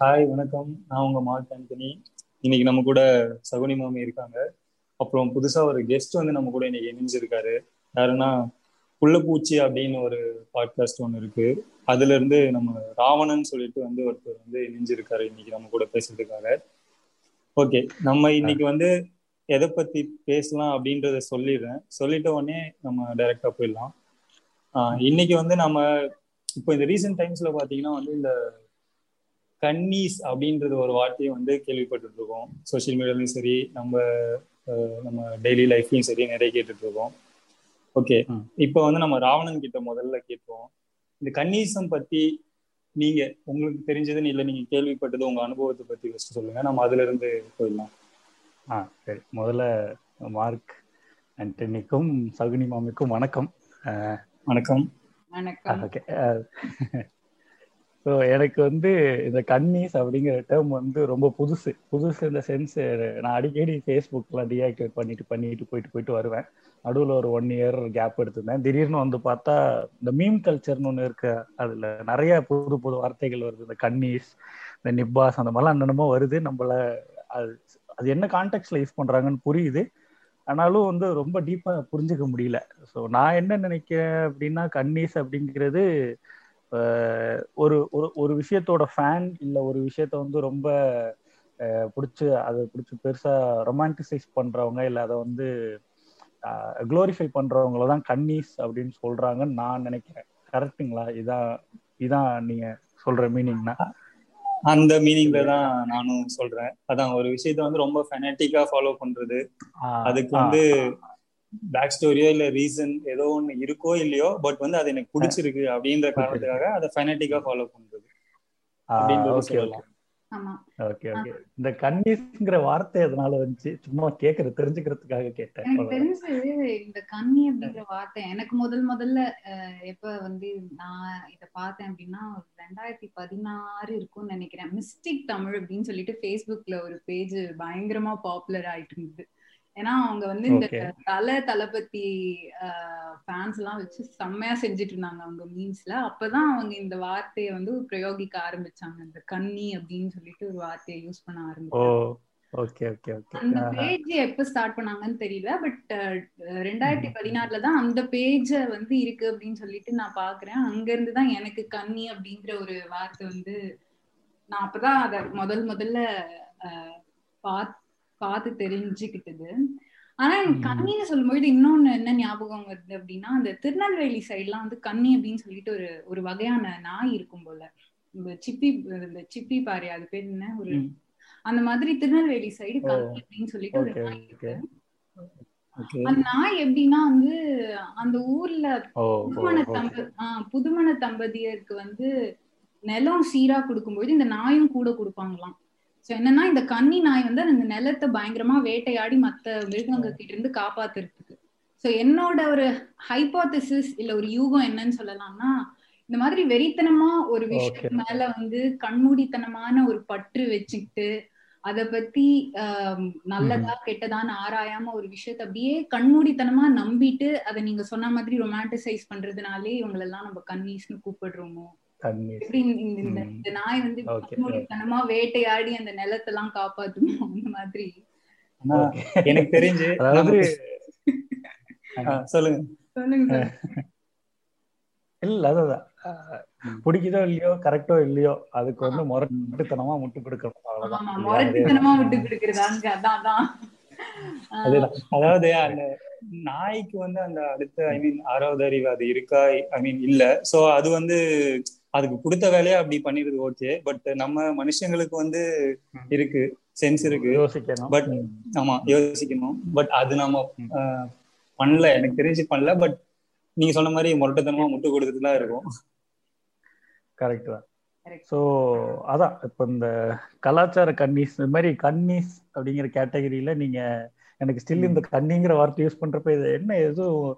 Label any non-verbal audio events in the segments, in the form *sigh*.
Hi வணக்கம். நான் உங்க மார்க் ஆண்டனி. இன்னைக்கு நம்ம கூட சகுனி மாமி இருக்காங்க. அப்புறம் புதுசா ஒரு கெஸ்ட் வந்து நம்ம கூட இன்னைக்கு இணைஞ்சிருக்காரு. யாருன்னா புள்ளப்பூச்சி அப்படின்னு ஒரு பாட்காஸ்ட் ஒன்று இருக்கு. அதுல இருந்து நம்ம ராவணன் சொல்லிட்டு வந்து ஒருத்தர் வந்து இணைஞ்சிருக்காரு இன்னைக்கு நம்ம கூட பேசுறதுக்காக. ஓகே நம்ம இன்னைக்கு வந்து எதை பத்தி பேசலாம் அப்படின்றத சொல்லிடுறேன். சொல்லிட்ட உடனே நம்ம டைரக்டா போயிடலாம். இன்னைக்கு வந்து நம்ம இப்போ இந்த ரீசெண்ட் டைம்ஸ்ல பாத்தீங்கன்னா வந்து இந்த கன்னீஸ் அப்படின்றது ஒரு வார்த்தையை வந்து கேள்விப்பட்டு இருக்கோம் சோசியல் மீடியாலையும் சரி நம்ம நம்ம டெய்லி லைஃப்லயும் சரி நிறைய கேட்டுட்டு இருக்கோம் ஓகே இப்போ வந்து நம்ம ராவணன் கிட்ட முதல்ல கேட்போம். இந்த கன்னீசம் பத்தி நீங்க உங்களுக்கு தெரிஞ்சதுன்னு இல்லை நீங்க கேள்விப்பட்டது உங்க அனுபவத்தை பத்தி ஃபர்ஸ்ட் சொல்லுங்க. நம்ம அதுல இருந்து போயிடலாம். ஆ சரி. முதல்ல மார்க் ஆண்டனிக்கும் சகுனி மாமிக்கும் வணக்கம். வணக்கம். ஓகே. ஸோ எனக்கு வந்து இந்த கன்னீஸ் அப்படிங்கிற டேர்ம் வந்து ரொம்ப புதுசு. புதுசு இந்த சென்ஸ் நான் அடிக்கடி ஃபேஸ்புக்கில் டீஆக்டிவேட் பண்ணிட்டு பண்ணிட்டு போயிட்டு போயிட்டு வருவேன். நடுவில் ஒரு ஒன் இயர் கேப் எடுத்திருந்தேன். திடீர்னு வந்து பார்த்தா இந்த மீம் கல்ச்சர்னு ஒன்று இருக்கு. அதில் நிறைய புது புது வார்த்தைகள் வருது. இந்த கன்னீஸ் இந்த நிப்பாஸ் அந்த மாதிரிலாம் என்னென்னமோ வருது. நம்மள அது அது என்ன கான்டெக்ட்ல யூஸ் பண்ணுறாங்கன்னு புரியுது. ஆனாலும் வந்து ரொம்ப டீப்பாக புரிஞ்சுக்க முடியல. ஸோ நான் என்ன நினைக்கிறேன் அப்படின்னா கன்னிஸ் அப்படிங்கிறது ஒரு ஒரு ஒரு விஷயத்தோட ஃபேன் இல்லை ஒரு விஷயத்த வந்து ரொம்ப பிடிச்சி அதை பிடிச்சி பெருசாக ரொமான்டிசைஸ் பண்ணுறவங்க இல்லை அதை வந்து க்ளோரிஃபை பண்ணுறவங்கள தான் கன்னீஸ் அப்படின்னு சொல்கிறாங்கன்னு நான் நினைக்கிறேன். கரெக்டுங்களா இதான் இதான் நீங்கள் சொல்கிற மீனிங்னா அந்த மீனிங்ல தான் நானும் சொல்றேன். அதான் ஒரு விஷயத்த வந்து ரொம்ப ஃபெனட்டிக்கா ஃபாலோ பண்றது. அதுக்கு வந்து பேக் ஸ்டோரியோ இல்ல ரீசன் ஏதோ ஒண்ணு இருக்கோ இல்லையோ பட் வந்து அது எனக்கு பிடிச்சிருக்கு அப்படின்ற காரணத்துக்காக அதை ஃபெனட்டிக்கா ஃபாலோ பண்றது. ஓகே ஓகே ஓகே இந்த கன்னிஸ்ங்கிற வார்த்தை அதனால வந்துச்சு? சும்மா கேக்குறது தெரிஞ்சுக்கிறதுக்காக கேட்டேன். எனக்கு தெரிஞ்சு இந்த கன்னி அப்படிங்கிற வார்த்தை. எனக்கு முதல் முதல்ல எப்ப வந்து நான் இத பார்த்தேன் அப்படின்னா ரெண்டாயிரத்தி பதினாறு இருக்கும்னு நினைக்கிறேன். மிஸ்டிக் தமிழ் அப்படின்னு சொல்லிட்டு ஃபேஸ்புக்ல ஒரு பேஜ் பயங்கரமா பாப்புலர் ஆயிட்டு இருந்தது. ஏன்னா அவங்க வந்து இந்த தலை தளபதி ஃபேன்ஸ் எல்லாம் வச்சு செம்மையா செஞ்சுட்டு இருந்தாங்க அவங்க மீன்ஸ்ல அப்பதான் அவங்க இந்த வார்த்தையை வந்து பிரயோகிக்க ஆரம்பிச்சாங்க. இந்த கன்னி அப்படின்னு சொல்லிட்டு ஒரு வார்த்தையை யூஸ் பண்ண ஆரம்பிச்சாங்க. அந்த பேஜ் எப்ப ஸ்டார்ட் பண்ணாங்கன்னு தெரியல. பட் ரெண்டாயிரத்தி பதினாறுல தான் அந்த பேஜ வந்து இருக்கு அப்படின்னு சொல்லிட்டு நான் பாக்குறேன். அங்க இருந்து தான் எனக்கு கன்னி அப்படிங்கிற ஒரு வார்த்தை வந்து நான் அப்பதான் அத முதல் முதல்ல பாத் பார்த்து தெரிஞ்சுக்கிட்டது. ஆனா எனக்கு கன்னின்னு சொல்லும்போது இன்னொன்னு என்ன ஞாபகம் வருது அப்படின்னா அந்த திருநெல்வேலி சைட்லாம் வந்து கன்னி அப்படின்னு சொல்லிட்டு ஒரு ஒரு வகையான நாய் இருக்கும் போல. இந்த சிப்பி இந்த சிப்பி பாரு அது பேர் என்ன? ஒரு அந்த மாதிரி திருநெல்வேலி சைடு கன்னி அப்படின்னு சொல்லிட்டு ஒரு நாய் இருக்கு அந்த நாய் எப்படின்னா வந்து அந்த ஊர்ல புதுமண தம்ப ஆஹ் புதுமண தம்பதியருக்கு வந்து நிலம் சீரா கொடுக்கும்போது இந்த நாயும் கூட கொடுப்பாங்களாம். என்னன்னா இந்த கன்னி நாய் வந்து அந்த நிலத்தை பயங்கரமா வேட்டையாடி மத்த மிருகங்க கிட்ட இருந்து காப்பாத்துறதுக்கு. சோ என்னோட ஒரு ஹைபோதிசிஸ் இல்ல ஒரு யூகம் என்னன்னு சொல்லலாம்னா இந்த மாதிரி வெறித்தனமா ஒரு விஷயம் மேல வந்து கண்மூடித்தனமான ஒரு பற்று வச்சுக்கிட்டு அத பத்தி ஆஹ் நல்லதா கெட்டதான்னு ஆராயாம ஒரு விஷயத்த அப்படியே கண்மூடித்தனமா நம்பிட்டு அதை நீங்க சொன்ன மாதிரி ரொமான்டிசைஸ் பண்றதுனாலே இவங்களெல்லாம் நம்ம கன்னீஸ்னு கூப்பிடுறோமோ? இந்த நாய் வந்து கண்மூடித்தனமா வேட்டையாடி அந்த நிலத்தெல்லாம் காப்பாத்துமோ அந்த மாதிரி. எனக்கு தெரிஞ்சு சொல்லுங்க. சொல்லுங்க இல்ல அதான் பிடிக்குதோ இல்லையோ கரெக்டோ இல்லையோ அதுக்கு வந்து முரட்டுத்தனமா முட்டு கொடுக்கணும் அதுதான். அதாவது அந்த நாய்க்கு வந்து அந்த அடுத்த ஐ மீன் ஆறாவது அறிவு அது இருக்கா? ஐ மீன் இல்ல. சோ அது வந்து அதுக்கு கொடுத்த வேலையை அப்படி பண்ணிடுது ஓகே பட் நம்ம மனுஷங்களுக்கு வந்து இருக்கு சென்ஸ் இருக்கு. பட் ஆமா யோசிக்கணும். பட் அது நம்ம பண்ணல. எனக்கு தெரிஞ்சு பண்ணல. பட் நீங்க சொன்ன மாதிரி முரட்டத்தனமா முட்டு கொடுத்துட்டு தான் இருக்கும். கரெக்ட் தான். ஸோ அதான். இப்போ இந்த கலாச்சார கன்னீஸ் இந்த மாதிரி கன்னீஸ் அப்படிங்கிற கேட்டகரியில நீங்க எனக்கு ஸ்டில் இந்த கன்னிங்கிற வார்த்தை யூஸ் பண்றப்ப இது என்ன எதுவும்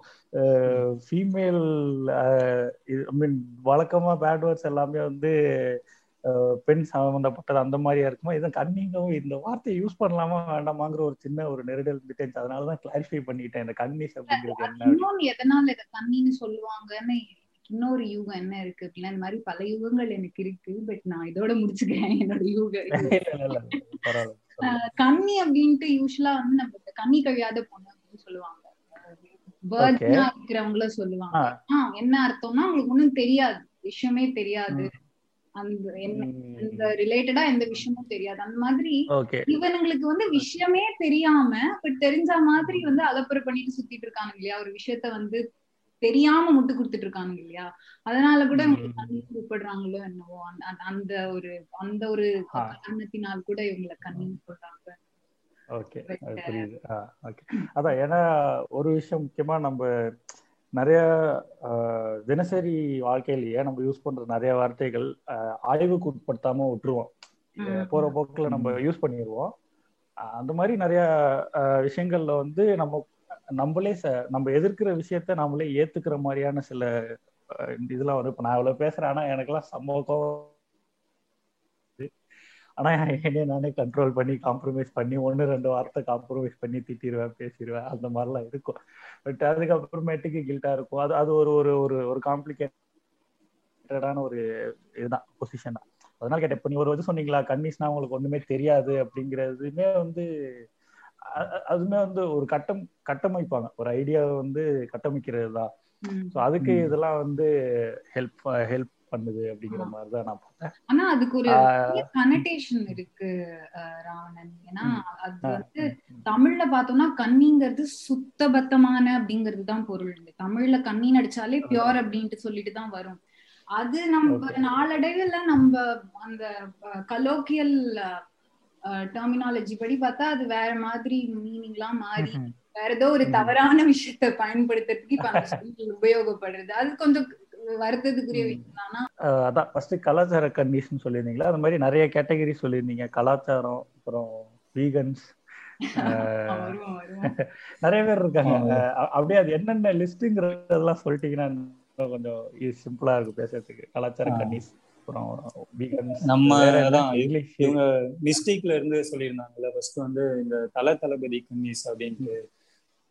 ஃபீமேல் ஐ மீன் வழக்கமா பேட் வேர்ட்ஸ் எல்லாமே வந்து பெண் சம்பந்தப்பட்டது அந்த மாதிரியா இருக்குமா? இதை கன்னிங்கவும் இந்த வார்த்தையை யூஸ் பண்ணலாமா வேண்டாமாங்கிற ஒரு சின்ன ஒரு நெருடல் இருந்துச்சு அதனாலதான் கிளாரிஃபை பண்ணிட்டேன் இந்த கன்னிஸ் அப்படிங்கிறது என்ன எதனால இதை கன்னின்னு சொல்லுவாங்கன்னு இன்னொரு யூகம் என்ன இருக்கு அப்படின்னா இந்த மாதிரி பல யுகங்கள் எனக்கு இருக்கு பட் நான் இதோட முடிச்சுக்கிறேன் என்னோட யூக *laughs* கன்னி அப்படின்ட்டு யூஸ்வலா வந்து நம்ம கன்னி கழியாத பொண்ணு அப்படின்னு சொல்லுவாங்க. பேர்ட்னா இருக்கிறவங்கள சொல்லுவாங்க. ஆஹ் என்ன அர்த்தம்னா அவங்களுக்கு ஒண்ணும் தெரியாது. விஷயமே தெரியாது. அந்த இந்த ரிலேட்டடா எந்த விஷயமும் தெரியாது. அந்த மாதிரி இவனுங்களுக்கு வந்து விஷயமே தெரியாம பட் தெரிஞ்ச மாதிரி வந்து அலப்பறை பண்ணிட்டு சுத்திட்டு இருக்காங்க இல்லையா? ஒரு விஷயத்த வந்து தெரியாம முட்டு கொடுத்துட்டு இருக்காங்க இல்லையா? அதனால கூட கூப்பிடுறாங்களோ என்னவோ அந்த ஒரு அந்த ஒரு காரணத்தினால் கூட இவங்களை கண்ணின்னு சொல்றாங்க ஓகே. புரியுது. ஓகே. அதான் ஏன்னா ஒரு விஷயம் முக்கியமா நம்ம நிறைய தினசரி வாழ்க்கையிலேயே நம்ம யூஸ் பண்ற நிறைய வார்த்தைகள் ஆய்வுக்கு உட்படுத்தாம விட்டுருவோம். போற போக்குல நம்ம யூஸ் பண்ணிடுவோம் அந்த மாதிரி நிறைய விஷயங்கள்ல வந்து நம்ம நம்மளே நம்ம எதிர்க்கிற விஷயத்த நம்மளே ஏத்துக்கிற மாதிரியான சில இதெல்லாம் வரும் இப்போ நான் இவ்வளவு பேசுறேன். ஆனா எனக்கெல்லாம் சம்பவம் ஆனா என்னைய நானே கண்ட்ரோல் பண்ணி காம்ப்ரமைஸ் பண்ணி ஒன்று ரெண்டு வார்த்தை காம்ப்ரமைஸ் பண்ணி திட்டிடுவேன் பேசிடுவேன் அந்த மாதிரிலாம் இருக்கும். பட் அதுக்கப்புறமேட்டுக்கு கில்ட்டா இருக்கும். அது அது ஒரு ஒரு ஒரு ஒரு காம்ப்ளிகேட்டடான ஒரு இதுதான் பொசிஷன் தான். அதனால கேட்டேன் இப்போ நீ ஒரு இது சொன்னீங்களா கன்னிஸ்னா உங்களுக்கு ஒண்ணுமே தெரியாது அப்படிங்கிறதுமே வந்து அதுமே வந்து ஒரு கட்டம் கட்டமைப்பாங்க. ஒரு ஐடியா வந்து கட்டமைக்கிறது தான் ஸோ அதுக்கு இதெல்லாம் வந்து ஹெல்ப் ஹெல்ப் பண்ணுது அப்படிங்கிற மாதிரிதான் நான் பார்த்தேன். ஆனா அதுக்கு ஒரு கனெக்டேஷன் இருக்கு ராவணன். ஏன்னா அது வந்து தமிழ்ல பார்த்தோம்னா கன்னிங்கிறது சுத்தபத்தமான அப்படிங்கிறது தான் பொருள். தமிழ்ல கண்ணி நடிச்சாலே பியோர் அப்படின்ட்டு சொல்லிட்டு தான் வரும். அது நம்ம நாளடைவுல நம்ம அந்த கலோக்கியல் டெர்மினாலஜி படி பார்த்தா அது வேற மாதிரி மீனிங்லாம் மாறி வேற ஏதோ ஒரு தவறான விஷயத்த பயன்படுத்துறதுக்கு இப்ப உபயோகப்படுறது. அது கொஞ்சம் வருத்தத்துக்குரிய விஷயம் தானா? அதான். ஃபர்ஸ்ட் கலாச்சார கண்டிஷன் சொல்லியிருந்தீங்களா? அந்த மாதிரி நிறைய கேட்டகரி சொல்லியிருந்தீங்க. கலாச்சாரம் அப்புறம் வீகன்ஸ் நிறைய பேர் இருக்காங்க. அப்படியே அது என்னென்ன லிஸ்ட்டுங்கிறதெல்லாம் சொல்லிட்டீங்கன்னா கொஞ்சம் சிம்பிளா இருக்கு பேசுறதுக்கு. கலாச்சார கண்டிஸ் அப்புறம் நம்ம இவங்க மிஸ்டேக்ல இருந்து சொல்லியிருந்தாங்கல்ல ஃபர்ஸ்ட் வந்து இந்த தல தளபதி கன்னிஸ் அப்படின்ட்டு.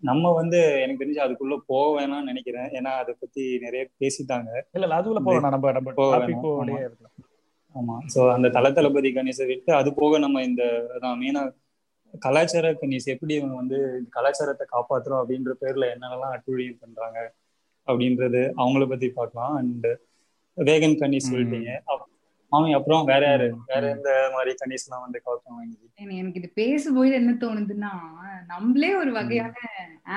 நம்ம வந்து எனக்கு தெரிஞ்சு அதுக்குள்ள போக வேணாம்னு நினைக்கிறேன். ஏன்னா அதை பத்தி நிறைய பேசிட்டாங்க. இல்ல அதுக்குள்ள போகலாம் நம்ம நம்ம போக ஆமா. சோ அந்த தல தளபதி கணேசை விட்டு அது போக நம்ம இந்த அதான் மெயினா கலாச்சார கணேஸ் எப்படி இவங்க வந்து கலாச்சாரத்தை காப்பாத்துறோம் அப்படின்ற பேர்ல என்னென்னலாம் அட்டுழியம் பண்றாங்க அப்படின்றது அவங்கள பத்தி பார்க்கலாம். அண்ட் வேகன் கன்னிஸ் சொல்லிட்டீங்க. ஆமா அப்புறம் வேற யாரு? வேற எந்த மாதிரி கன்னிஸ் எல்லாம் வந்து கவர்த்தோம் எனக்கு இது பேசும்போது என்ன தோணுதுன்னா நம்மளே ஒரு வகையான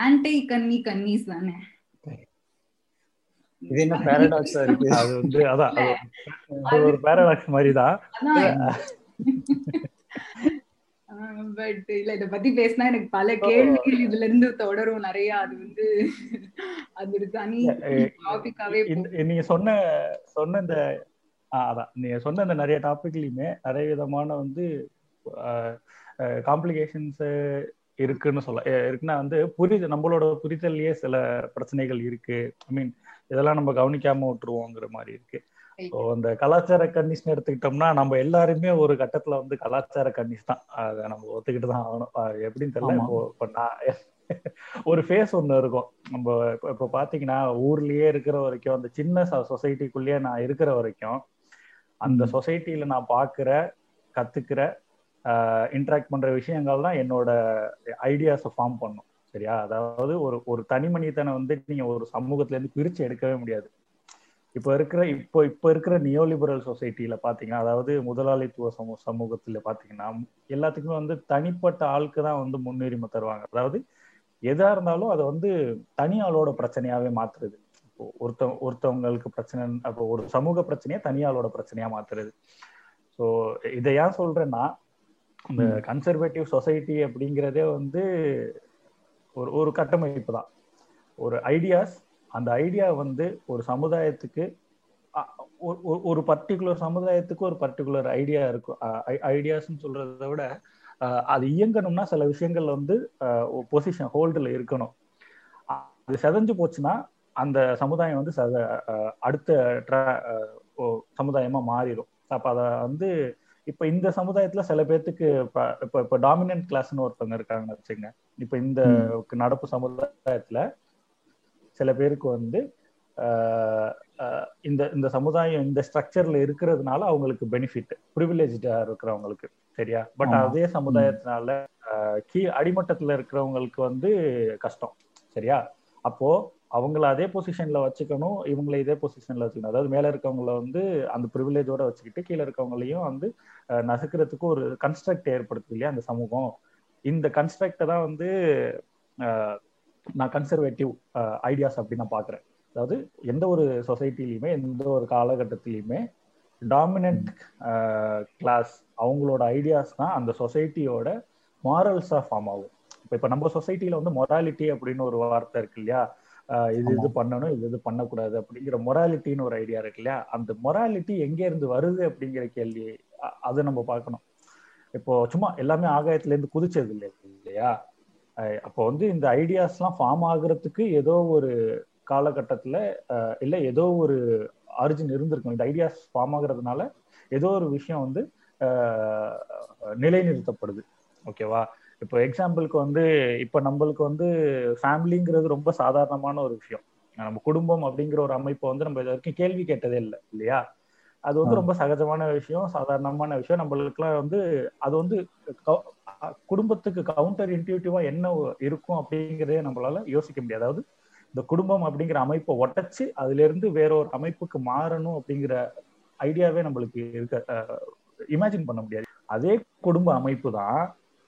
ஆன்டை கன்னி கன்னிஸ் தானே. இது என்ன பேரடாக்ஸா இருக்கு? அது வந்து அதான் அது ஒரு பேரடாக்ஸ் மாதிரி தான் பட் இல்ல இத பத்தி பேசினா எனக்கு பல கேள்விகள் இதுல இருந்து தொடரும் நிறைய. அது வந்து அது ஒரு தனி டாபிக்காவே நீங்க சொன்ன சொன்ன இந்த அதான். நீங்க சொன்ன இந்த நிறைய டாபிக்லயுமே நிறைய விதமான வந்து காம்ப்ளிகேஷன்ஸ் இருக்குன்னு சொல்ல இருக்குன்னா வந்து புரிது நம்மளோட புரிதல்லையே சில பிரச்சனைகள் இருக்கு. ஐ மீன் இதெல்லாம் நம்ம கவனிக்காம விட்டுருவோங்கிற மாதிரி இருக்கு. ஸோ அந்த கலாச்சார கன்னிஸ்னு எடுத்துக்கிட்டோம்னா நம்ம எல்லாருமே ஒரு கட்டத்துல வந்து கலாச்சார கன்னிஸ் தான். அதை நம்ம ஒத்துக்கிட்டு தான் ஆகணும். எப்படின்னு தெரியல. இப்போ இப்போ நான் *laughs* ஒரு ஃபேஸ் ஒன்று இருக்கும். நம்ம இப்போ பாத்தீங்கன்னா ஊர்லயே இருக்கிற வரைக்கும் அந்த சின்ன சொசைட்டிக்குள்ளேயே நான் இருக்கிற வரைக்கும் அந்த சொசைட்டில நான் பாக்குற கத்துக்கிற இன்ட்ராக்ட் பண்ற விஷயங்கள் தான் என்னோட ஐடியாஸை ஃபார்ம் பண்ணும். சரியா? அதாவது ஒரு ஒரு தனி மனிதனை வந்து நீங்க ஒரு சமூகத்துல இருந்து பிரிச்சு எடுக்கவே முடியாது. இப்போ இருக்கிற இப்போ இப்போ இருக்கிற நியோலிபரல் சொசைட்டில பாத்தீங்கன்னா அதாவது முதலாளித்துவ சமூக சமூகத்துல பாத்தீங்கன்னா எல்லாத்துக்குமே வந்து தனிப்பட்ட ஆளுக்கு தான் வந்து முன்னுரிமை தருவாங்க. அதாவது எதா இருந்தாலும் அதை வந்து தனி ஆளோட பிரச்சனையாவே மாத்துறது. இப்போ ஒருத்த ஒருத்தவங்களுக்கு பிரச்சனை அப்போ ஒரு சமூக பிரச்சனையை தனியாளோட பிரச்சனையா மாத்துறது. ஸோ இதை ஏன் சொல்றேன்னா இந்த கன்சர்வேட்டிவ் சொசைட்டி அப்படிங்கிறதே வந்து ஒரு ஒரு கட்டமைப்பு தான். ஒரு ஐடியாஸ் அந்த ஐடியா வந்து ஒரு சமுதாயத்துக்கு ஒரு பர்டிகுலர் சமுதாயத்துக்கு ஒரு பர்டிகுலர் ஐடியா இருக்கும். ஐடியாஸ்ன்னு சொல்றதை விட அது இயங்கணும்னா சில விஷயங்கள்ல வந்து பொசிஷன் ஹோல்டில் இருக்கணும். அது செதஞ்சு போச்சுன்னா அந்த சமுதாயம் வந்து அடுத்த சமுதாயமா மாறிடும். அப்ப அத வந்து இப்ப இந்த சமுதாயத்துல சில பேர்த்துக்கு இப்ப இப்ப டாமினன்ட் கிளாஸ்னு ஒருத்தவங்க இருக்காங்கன்னு வச்சுங்க இப்ப இந்த நடப்பு சமுதாயத்துல சில பேருக்கு வந்து இந்த இந்த சமுதாயம் இந்த ஸ்ட்ரக்சர்ல இருக்கிறதுனால அவங்களுக்கு பெனிஃபிட் ப்ரிவிலேஜா இருக்கிறவங்களுக்கு சரியா? பட் அதே சமுதாயத்தினால கீ அடிமட்டத்துல இருக்கிறவங்களுக்கு வந்து கஷ்டம் சரியா? அப்போ அவங்கள அதே பொசிஷன்ல வச்சுக்கணும் இவங்களை இதே பொசிஷன்ல வச்சுக்கணும். அதாவது மேல இருக்கவங்கள வந்து அந்த ப்ரிவிலேஜோட வச்சுக்கிட்டு கீழே இருக்கவங்களையும் வந்து நசுக்கிறதுக்கு ஒரு கன்ஸ்ட்ரக்ட் ஏற்படுத்துது இல்லையா அந்த சமூகம். இந்த கன்ஸ்ட்ரக்டை தான் வந்து நான் கன்சர்வேட்டிவ் ஐடியாஸ் அப்படின்னு நான் பாக்குறேன் அதாவது எந்த ஒரு சொசைட்டிலையுமே எந்த ஒரு காலகட்டத்திலையுமே டாமினன்ட் கிளாஸ் அவங்களோட ஐடியாஸ் தான் அந்த சொசைட்டியோட மாரல்ஸா ஃபார்ம் ஆகும். இப்போ இப்போ நம்ம சொசைட்டில வந்து மொராலிட்டி அப்படின்னு ஒரு வார்த்தை இருக்கு இல்லையா? இது இது பண்ணணும் இது இது பண்ணக்கூடாது அப்படிங்கிற மொராலிட்டின்னு ஒரு ஐடியா இருக்கு இல்லையா? அந்த மொராலிட்டி எங்க இருந்து வருது அப்படிங்கிற கேள்வி அதை நம்ம பார்க்கணும். இப்போ சும்மா எல்லாமே ஆகாயத்துல இருந்து குதிச்சது இல்லை இல்லையா? அப்போ வந்து இந்த ஐடியாஸ்லாம் ஃபார்ம் ஆகுறதுக்கு ஏதோ ஒரு காலகட்டத்துல இல்லை ஏதோ ஒரு ஆரிஜின் இருந்திருக்கும். இந்த ஐடியாஸ் ஃபார்ம் ஆகுறதுனால ஏதோ ஒரு விஷயம் வந்து நிலைநிறுத்தப்படுது. ஓகேவா? இப்போ எக்ஸாம்பிளுக்கு வந்து இப்போ நம்மளுக்கு வந்து ஃபேமிலிங்கிறது ரொம்ப சாதாரணமான ஒரு விஷயம். நம்ம குடும்பம் அப்படிங்கிற ஒரு அமைப்பை வந்து நம்ம இது வரைக்கும் கேள்வி கேட்டதே இல்லை இல்லையா? அது வந்து ரொம்ப சகஜமான விஷயம் சாதாரணமான விஷயம். நம்மளுக்குலாம் வந்து அது வந்து குடும்பத்துக்கு கவுண்டர் இன்டியூட்டிவா என்ன இருக்கும் அப்படிங்கிறதே நம்மளால யோசிக்க முடியாது. அதாவது இந்த குடும்பம் அப்படிங்கிற அமைப்பை ஒட்டச்சு அதுல இருந்து வேற ஒரு அமைப்புக்கு மாறணும் அப்படிங்கிற ஐடியாவே நம்மளுக்கு இருக்க இமேஜின் பண்ண முடியாது. அதே குடும்ப அமைப்பு தான்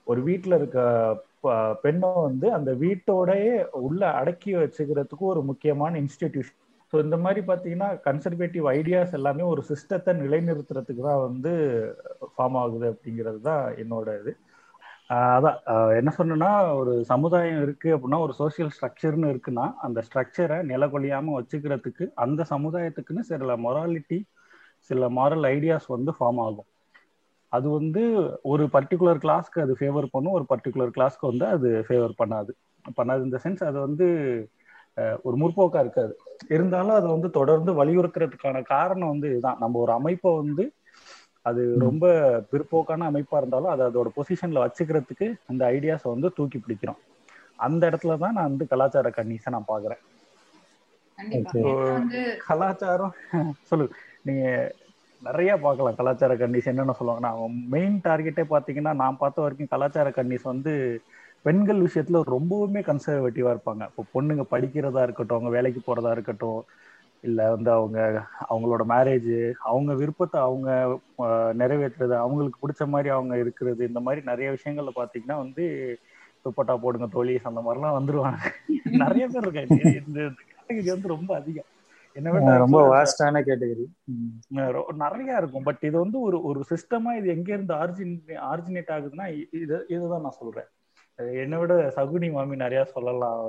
ஒரு வீட்டுல இருக்க பெண்ணை வந்து அந்த வீட்டோடயே உள்ள அடக்கி வச்சுக்கிறதுக்கு ஒரு முக்கியமான இன்ஸ்டிடியூஷன் ஸோ இந்த மாதிரி பார்த்தீங்கன்னா கன்சர்வேட்டிவ் ஐடியாஸ் எல்லாமே ஒரு சிஸ்டத்தை நிலைநிறுத்துறதுக்கு தான் வந்து ஃபார்ம் ஆகுது அப்படிங்கிறது தான் என்னோட இது. அதான். என்ன சொன்னா ஒரு சமுதாயம் இருக்கு அப்படின்னா ஒரு சோசியல் ஸ்ட்ரக்சர்னு இருக்குன்னா அந்த ஸ்ட்ரக்சரை நிலக்கொழியாம வச்சுக்கிறதுக்கு அந்த சமுதாயத்துக்குன்னு சில மொராலிட்டி சில மாரல் ஐடியாஸ் வந்து ஃபார்ம் ஆகும். அது வந்து ஒரு பர்டிகுலர் கிளாஸ்க்கு அது ஃபேவர் பண்ணும் ஒரு பர்டிகுலர் கிளாஸ்க்கு வந்து அது ஃபேவர் பண்ணாது. பண்ணாது இந்த சென்ஸ் அது வந்து ஒரு முற்போக்கா இருக்காது. இருந்தாலும் அதை வந்து தொடர்ந்து வலியுறுத்துறதுக்கான காரணம் வந்து இதுதான். நம்ம ஒரு அமைப்பை வந்து அது ரொம்ப பிற்போக்கான அமைப்பா இருந்தாலும் அது அதோட பொசிஷன்ல வச்சுக்கிறதுக்கு அந்த ஐடியாஸை வந்து தூக்கி பிடிக்கிறோம். அந்த இடத்துல தான் நான் வந்து கலாச்சார கன்னிஸை நான் பாக்குறேன் கலாச்சாரம் *laughs* சொல்லு. நீங்க நிறைய பார்க்கலாம் கலாச்சார கன்னிஸ் என்னென்ன சொல்லுவாங்கன்னா மெயின் டார்கெட்டே பார்த்தீங்கன்னா நான் பார்த்த வரைக்கும் கலாச்சார கன்னிஸ் வந்து பெண்கள் விஷயத்துல ரொம்பவுமே கன்சர்வேட்டிவா இருப்பாங்க. இப்போ பொண்ணுங்க படிக்கிறதா இருக்கட்டும் அவங்க வேலைக்கு போறதா இருக்கட்டும் இல்ல வந்து அவங்க அவங்களோட மேரேஜ் அவங்க விருப்பத்தை அவங்க நிறைவேற்றுறது அவங்களுக்கு பிடிச்ச மாதிரி அவங்க இருக்கிறது இந்த மாதிரி நிறைய விஷயங்கள்ல பாத்தீங்கன்னா வந்து துப்பட்டா போடுங்க தோழிஸ் அந்த மாதிரிலாம் வந்துருவாங்க. *laughs* நிறைய பேர் இருக்காங்க. இந்த கேட்டகரி வந்து ரொம்ப அதிகம். என்ன ரொம்ப வாஸ்டான கேட்டகரி நிறைய இருக்கும். பட் இது வந்து ஒரு ஒரு சிஸ்டமா இது எங்க இருந்து ஆரிஜின் ஆரிஜினேட் ஆகுதுன்னா இது இதுதான் நான் சொல்றேன். என்னை விட சகுனி மாமி நிறைய சொல்லலாம்.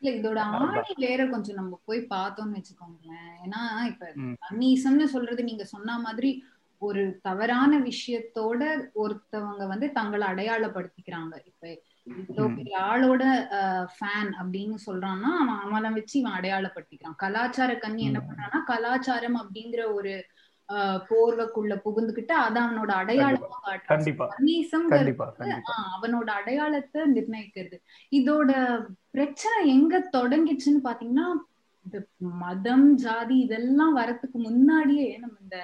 இல்ல இதோட ஆணி வேற கொஞ்சம் நம்ம போய் பார்த்தோம்னு வச்சுக்கோங்களேன். ஏன்னா இப்ப அன்னீசம்னு சொல்றது நீங்க சொன்ன மாதிரி ஒரு தவறான விஷயத்தோட ஒருத்தவங்க வந்து தங்களை அடையாளப்படுத்திக்கிறாங்க. இப்ப இவ்வளவு பெரிய ஆளோட ஃபேன் அப்படின்னு சொல்றான்னா அவன் அவனை வச்சு இவன் அடையாளப்படுத்திக்கிறான். கலாச்சார கண்ணி என்ன பண்றான்னா கலாச்சாரம் அப்படிங்கிற ஒரு போர்வைக்குள்ள புகுந்துகிட்டு அத அவனோட அடையாளமா காட்டுறான். அவனோட அடையாளத்தை நிர்ணயிக்கிறது. இதோட பிரச்சனை எங்க தொடங்கிச்சுன்னு பாத்தீங்கன்னா இந்த மதம் ஜாதி இதெல்லாம் வரத்துக்கு முன்னாடியே நம்ம இந்த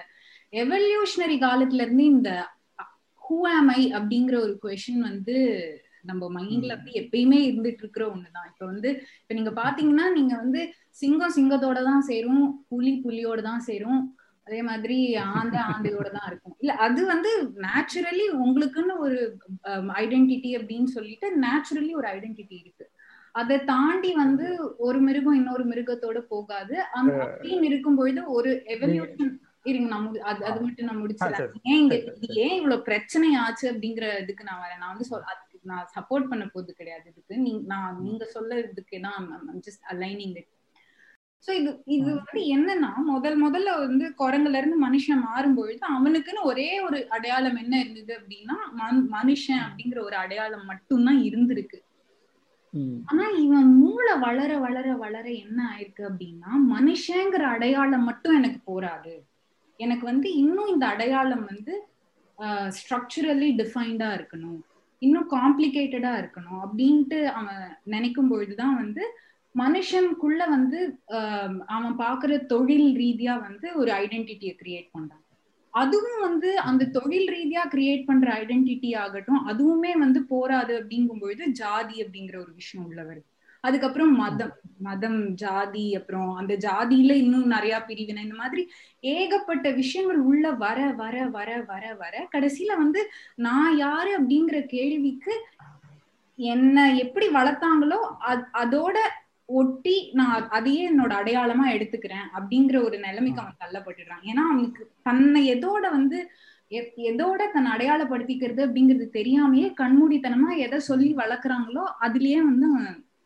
எவல்யூஷனரி காலத்துல இருந்து இந்த ஹூ ஆம் ஐ அப்படிங்கிற ஒரு கொஷின் வந்து நம்ம மைண்ட்ல அப்படி எப்பயுமே இருந்துட்டு இருக்கிற ஒண்ணுதான். இப்ப வந்து இப்ப நீங்க பாத்தீங்கன்னா நீங்க வந்து சிங்கம் சிங்கத்தோட தான் சேரும் புலி புலியோட தான் சேரும். அதே மாதிரி ஆந்தை ஆந்தையோட தான் இருக்கும். இல்ல அது வந்து நேச்சுரலி உங்களுக்குன்னு ஒரு ஐடென்டிட்டி அப்படின்னு சொல்லிட்டு நேச்சுரலி ஒரு ஐடென்டிட்டி இருக்கு. அதை தாண்டி வந்து ஒரு மிருகம் இன்னொரு மிருகத்தோட போகாது. அந்த அப்படின்னு இருக்கும் பொழுது ஒரு எவல்யூஷன் இருங்க நான் அது அது மட்டும் நான் முடிச்சிடலாம் ஏன் இங்க ஏன் இவ்வளவு பிரச்சனை ஆச்சு அப்படிங்கிற இதுக்கு நான் வரேன். நான் வந்து சொல் அதுக்கு நான் சப்போர்ட் பண்ண போறது கிடையாது இதுக்கு. நீ நான் நீங்க சொல்லறதுக்கு தான் ஜஸ்ட் அலைனிங் இட் சோ இது இது வந்து என்னன்னா முதல் முதல்ல வந்து குரங்குல இருந்து மனுஷன் மாறும்பொழுது அவனுக்குன்னு ஒரே ஒரு அடையாளம் என்ன இருந்தது அப்படின்னா மனுஷன் அப்படிங்கிற ஒரு அடையாளம் மட்டும்தான் இருந்திருக்கு. ஆனா இவன் மூளை வளர வளர வளர என்ன ஆயிருக்கு அப்படின்னா மனுஷங்கிற அடையாளம் மட்டும் எனக்கு போராது எனக்கு வந்து இன்னும் இந்த அடையாளம் வந்து ஸ்ட்ரக்சரலி டிஃபைன்டா இருக்கணும். இன்னும் காம்ப்ளிகேட்டடா இருக்கணும் அப்படின்ட்டு அவன் நினைக்கும் பொழுதுதான் வந்து மனுஷனுக்குள்ள வந்து அவன் பாக்குற தொழில் ரீதியா வந்து ஒரு ஐடென்டிட்டியை கிரியேட் பண்றான். அதுவும் வந்து அந்த தொழில் ரீதியா கிரியேட் பண்ற ஐடென்டிட்டி ஆகட்டும் அதுவுமே வந்து போராது அப்படிங்கும் பொழுது ஜாதி அப்படிங்கிற ஒரு விஷயம் உள்ள வருது. அதுக்கப்புறம் மதம் மதம் ஜாதி அப்புறம் அந்த ஜாதியில இன்னும் நிறைய பிரிவினை இந்த மாதிரி ஏகப்பட்ட விஷயங்கள் உள்ள வர வர வர வர வர கடைசியில வந்து நான் யாரு அப்படிங்கிற கேள்விக்கு என்ன எப்படி வளர்த்தாங்களோ அதோட ஒட்டி நான் அதையே என்னோட அடையாளமா எடுத்துக்கிறேன் அப்படிங்கிற ஒரு நிலைமைக்கு அவன் தள்ளப்பட்டுடுறான். ஏன்னா அவனுக்கு தன்னை எதோட வந்து எதோட தன்னை அடையாளப்படுத்திக்கிறது அப்படிங்கிறது தெரியாமையே கண்மூடித்தனமா எதை சொல்லி வளர்க்குறாங்களோ அதுலயே வந்து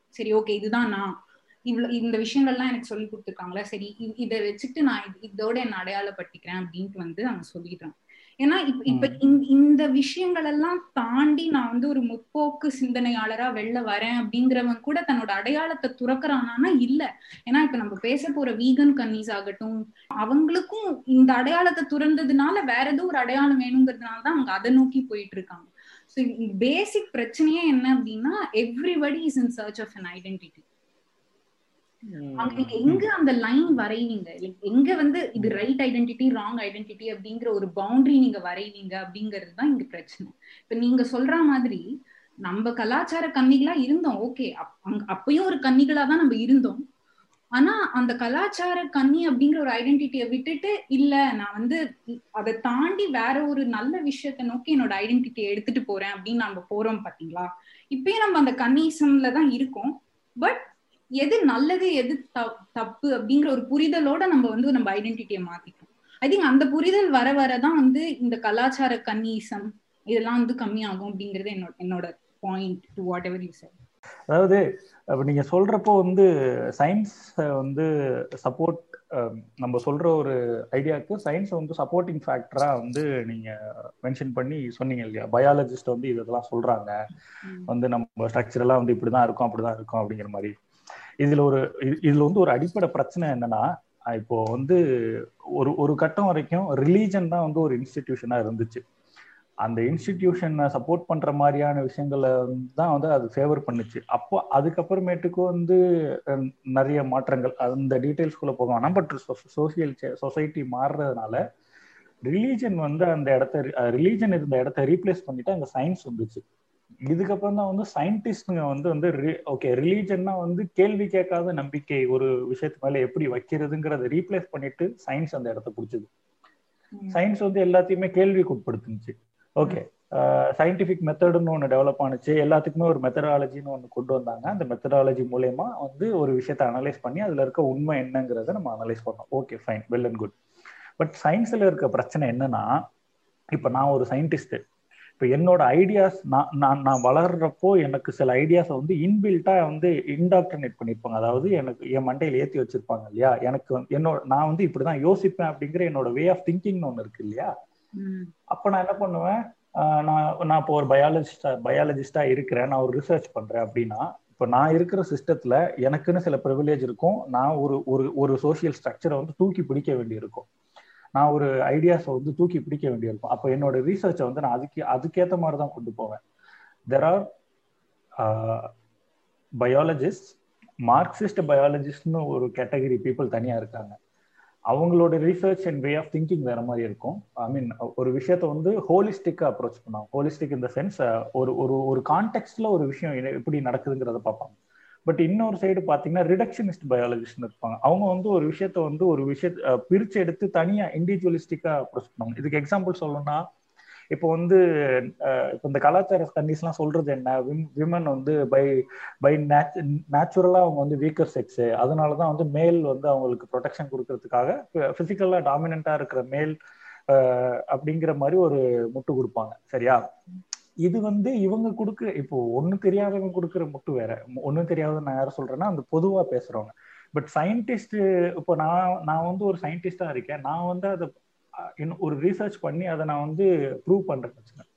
சரி ஓகே இதுதான் நான். இவ்வளவு இந்த விஷயங்கள்லாம் எனக்கு சொல்லி கொடுத்துருக்காங்களா? சரி இதை வச்சுட்டு நான் இதோட என்ன அடையாளப்படுத்திக்கிறேன் அப்படின்ட்டு வந்து அவன் சொல்லிடுறான். ஏன்னா இப்ப இப்ப இந்த விஷயங்கள் எல்லாம் தாண்டி நான் வந்து ஒரு முற்போக்கு சிந்தனையாளரா வெளில வரேன் அப்படிங்கிறவன் கூட தன்னோட அடையாளத்தை துறக்கிறானா இல்ல. ஏன்னா இப்ப நம்ம பேச போற வீகன் கன்னிஸ் ஆகட்டும் அவங்களுக்கும் இந்த அடையாளத்தை துறந்ததுனால வேற ஏதோ ஒரு அடையாளம் வேணுங்கிறதுனால தான் அவங்க அதை நோக்கி போயிட்டு இருக்காங்க ஸோ பேசிக் பிரச்சனையே என்ன அப்படின்னா everybody is in search of an identity அங்க நீங்க எங்க அந்த லைன் வரைவீங்க எங்க வந்து இது ரைட் ஐடென்டிட்டி ராங் ஐடென்டிட்டி அப்படிங்கிற ஒரு பவுண்டரி நீங்க வரைவீங்க அப்படிங்கிறது தான் இங்க பிரச்சனை. இப்ப நீங்க சொல்ற மாதிரி நம்ம கலாச்சார கன்னிகளா இருந்தோம். ஓகே அப்பயும் ஒரு கன்னிகளா தான் நம்ம இருந்தோம். ஆனா அந்த கலாச்சார கன்னி அப்படிங்கிற ஒரு ஐடென்டிட்டியை விட்டுட்டு இல்ல நான் வந்து அதை தாண்டி வேற ஒரு நல்ல விஷயத்த நோக்கி என்னோட ஐடென்டிட்டியை எடுத்துட்டு போறேன் அப்படின்னு நம்ம போறோம் பாத்தீங்களா? இப்பயும் நம்ம அந்த கன்னிசம்ல தான் இருக்கோம். பட் எது நல்லது எது தப்பு அப்படிங்கிற ஒரு புரிதலோட நம்ம வந்து நம்ம ஐடென்டிட்டியை மாத்திட்டோம் ஐ திங்க் அந்த புரிதல் வர வரதான் வந்து இந்த கலாச்சார கன்னீசம் இதெல்லாம் வந்து கம்மியாகும் அப்படிங்கிறது என்னோட என்னோட point to whatever you sir அதாவது நீங்க சொல்றப்போ வந்து சயின்ஸ் வந்து சப்போர்ட் நம்ம சொல்ற ஒரு ஐடியாவுக்கு சயின்ஸ் வந்து சப்போர்ட்டிங் ஃபேக்டரா வந்து நீங்க மென்ஷன் பண்ணி சொன்னீங்க இல்லையா? பயாலஜிஸ்ட் வந்து இதெல்லாம் சொல்றாங்க. வந்து நம்ம ஸ்ட்ரக்சரெல்லாம் வந்து இப்படிதான் இருக்கும் அப்படிதான் இருக்கும் அப்படிங்கிற மாதிரி. இதுல ஒரு இதுல வந்து ஒரு அடிப்படை பிரச்சனை என்னன்னா இப்போ வந்து ஒரு ஒரு கட்டம் வரைக்கும் ரிலீஜன் தான் வந்து ஒரு இன்ஸ்டிடியூஷனா இருந்துச்சு. அந்த இன்ஸ்டிடியூஷனை சப்போர்ட் பண்ற மாதிரியான விஷயங்களை தான் வந்து அது ஃபேவர் பண்ணுச்சு. அப்போ அதுக்கப்புறமேட்டுக்கு வந்து நிறைய மாற்றங்கள். அந்த டீட்டெயில்ஸ்குள்ள போக வேணாம் பட் சோசியல் சொசைட்டி மாறுறதுனால ரிலீஜன் வந்து அந்த இடத்த ரிலீஜன் இருந்த இடத்த ரீப்ளேஸ் பண்ணிட்டு அங்கே சயின்ஸ் வந்துச்சு. இதுக்கப்புறம் தான் வந்து சயின்டிஸ்டுங்க வந்து வந்து ஓகே ரிலீஜன்னா வந்து கேள்வி கேட்காத நம்பிக்கை ஒரு விஷயத்து மேல எப்படி வைக்கிறதுங்கிறத ரீப்ளேஸ் பண்ணிட்டு சயின்ஸ் அந்த இடத்த பிடிச்சது. சயின்ஸ் வந்து எல்லாத்தையுமே கேள்விக்கு உட்படுத்துச்சு ஓகே சயின்டிபிக் மெத்தடுன்னு ஒன்று டெவலப் ஆனிச்சு. எல்லாத்துக்குமே ஒரு மெத்தடாலஜின்னு ஒன்று கொண்டு வந்தாங்க. அந்த மெத்தடாலஜி மூலயமா வந்து ஒரு விஷயத்த அனலைஸ் பண்ணி அதுல இருக்க உண்மை என்னங்கிறத நம்ம அனலைஸ் பண்ணோம். Okay fine well and good but சயின்ஸ்ல இருக்க பிரச்சனை என்னன்னா இப்போ நான் ஒரு சயின்டிஸ்ட் இப்போ என்னோட ஐடியாஸ் நான் நான் நான் வளர்றப்போ எனக்கு சில ஐடியாஸை வந்து இன்பில்ட்டா வந்து இன்டாக்டர்னேட் பண்ணியிருப்பாங்க அதாவது எனக்கு என் மண்டையில் ஏற்றி வச்சிருப்பாங்க இல்லையா? எனக்கு என்னோட நான் வந்து இப்படிதான் யோசிப்பேன் அப்படிங்கிற என்னோட வே ஆஃப் திங்கிங்னு ஒன்று இருக்கு இல்லையா? அப்போ நான் என்ன பண்ணுவேன்? நான் நான் இப்போ ஒரு பயாலஜிஸ்டா பயாலஜிஸ்டா இருக்கிறேன். நான் ஒரு ரிசர்ச் பண்றேன் அப்படின்னா இப்போ நான் இருக்கிற சிஸ்டத்துல எனக்குன்னு சில ப்ரிவிலேஜ் இருக்கும். நான் ஒரு ஒரு ஒரு சோசியல் ஸ்ட்ரக்சரை வந்து தூக்கி பிடிக்க வேண்டியிருக்கும். நான் ஒரு ஐடியாஸை வந்து தூக்கி பிடிக்க வேண்டியிருக்கும் அப்போ என்னோட ரீசர்ச்சை வந்து நான் அதுக்கு அதுக்கேற்ற மாதிரி தான் கொண்டு போவேன். தெர் ஆர் பயாலஜிஸ்ட் மார்க்சிஸ்ட் பயாலஜிஸ்ட்னு ஒரு கேட்டகரி பீப்புள் தனியாக இருக்காங்க. அவங்களோட research and way of thinking வேற மாதிரி இருக்கும். ஐ மீன் ஒரு விஷயத்த வந்து ஹோலிஸ்டிக்காக அப்ரோச் பண்ணுவாங்க ஹோலிஸ்டிக் இந்த சென்ஸ் ஒரு ஒரு ஒரு கான்டெக்ட்ல ஒரு விஷயம் எப்படி நடக்குதுங்கிறத பார்ப்பாங்க. பட் இன்னொரு சைடு பார்த்தீங்கன்னா ரிடக்ஷனிஸ்ட் பயாலஜிஸ்ட் இருப்பாங்க. அவங்க வந்து ஒரு விஷயத்த வந்து ஒரு விஷயத்த பிரிச்சு எடுத்து தனியாக இண்டிவிஜுவலிஸ்டிக்கா அப்ரோச் பண்ணுவாங்க. இதுக்கு எக்ஸாம்பிள் சொல்லணும்னா இப்போ வந்து இப்போ இந்த கலாச்சார கண்டிஸ்லாம் சொல்றது என்ன? விமன் வந்து பை பை நேச்சுரலா அவங்க வந்து வீக்கர் செக்ஸ் அதனால தான் வந்து மேல் வந்து அவங்களுக்கு ப்ரொடெக்ஷன் கொடுக்கறதுக்காக பிசிக்கலா டாமினண்டா இருக்கிற மேல் அப்படிங்கிற மாதிரி ஒரு முட்டு கொடுப்பாங்க. சரியா? இது வந்து இவங்க கொடுக்க இப்போ ஒண்ணு தெரியாதவங்க கொடுக்குற முட்டு வேற. ஒன்னும் தெரியாத நான் யாரும் சொல்றேன்னா அந்த பொதுவா பேசுறவங்க. பட் சயின்டிஸ்ட் இப்போ நான் நான் வந்து ஒரு சயின்டிஸ்டா இருக்கேன். நான் வந்து அதை ஒரு ரீசர்ச் பண்ணி அதை நான் வந்து ப்ரூவ் பண்றேன்னு வச்சுக்கேன்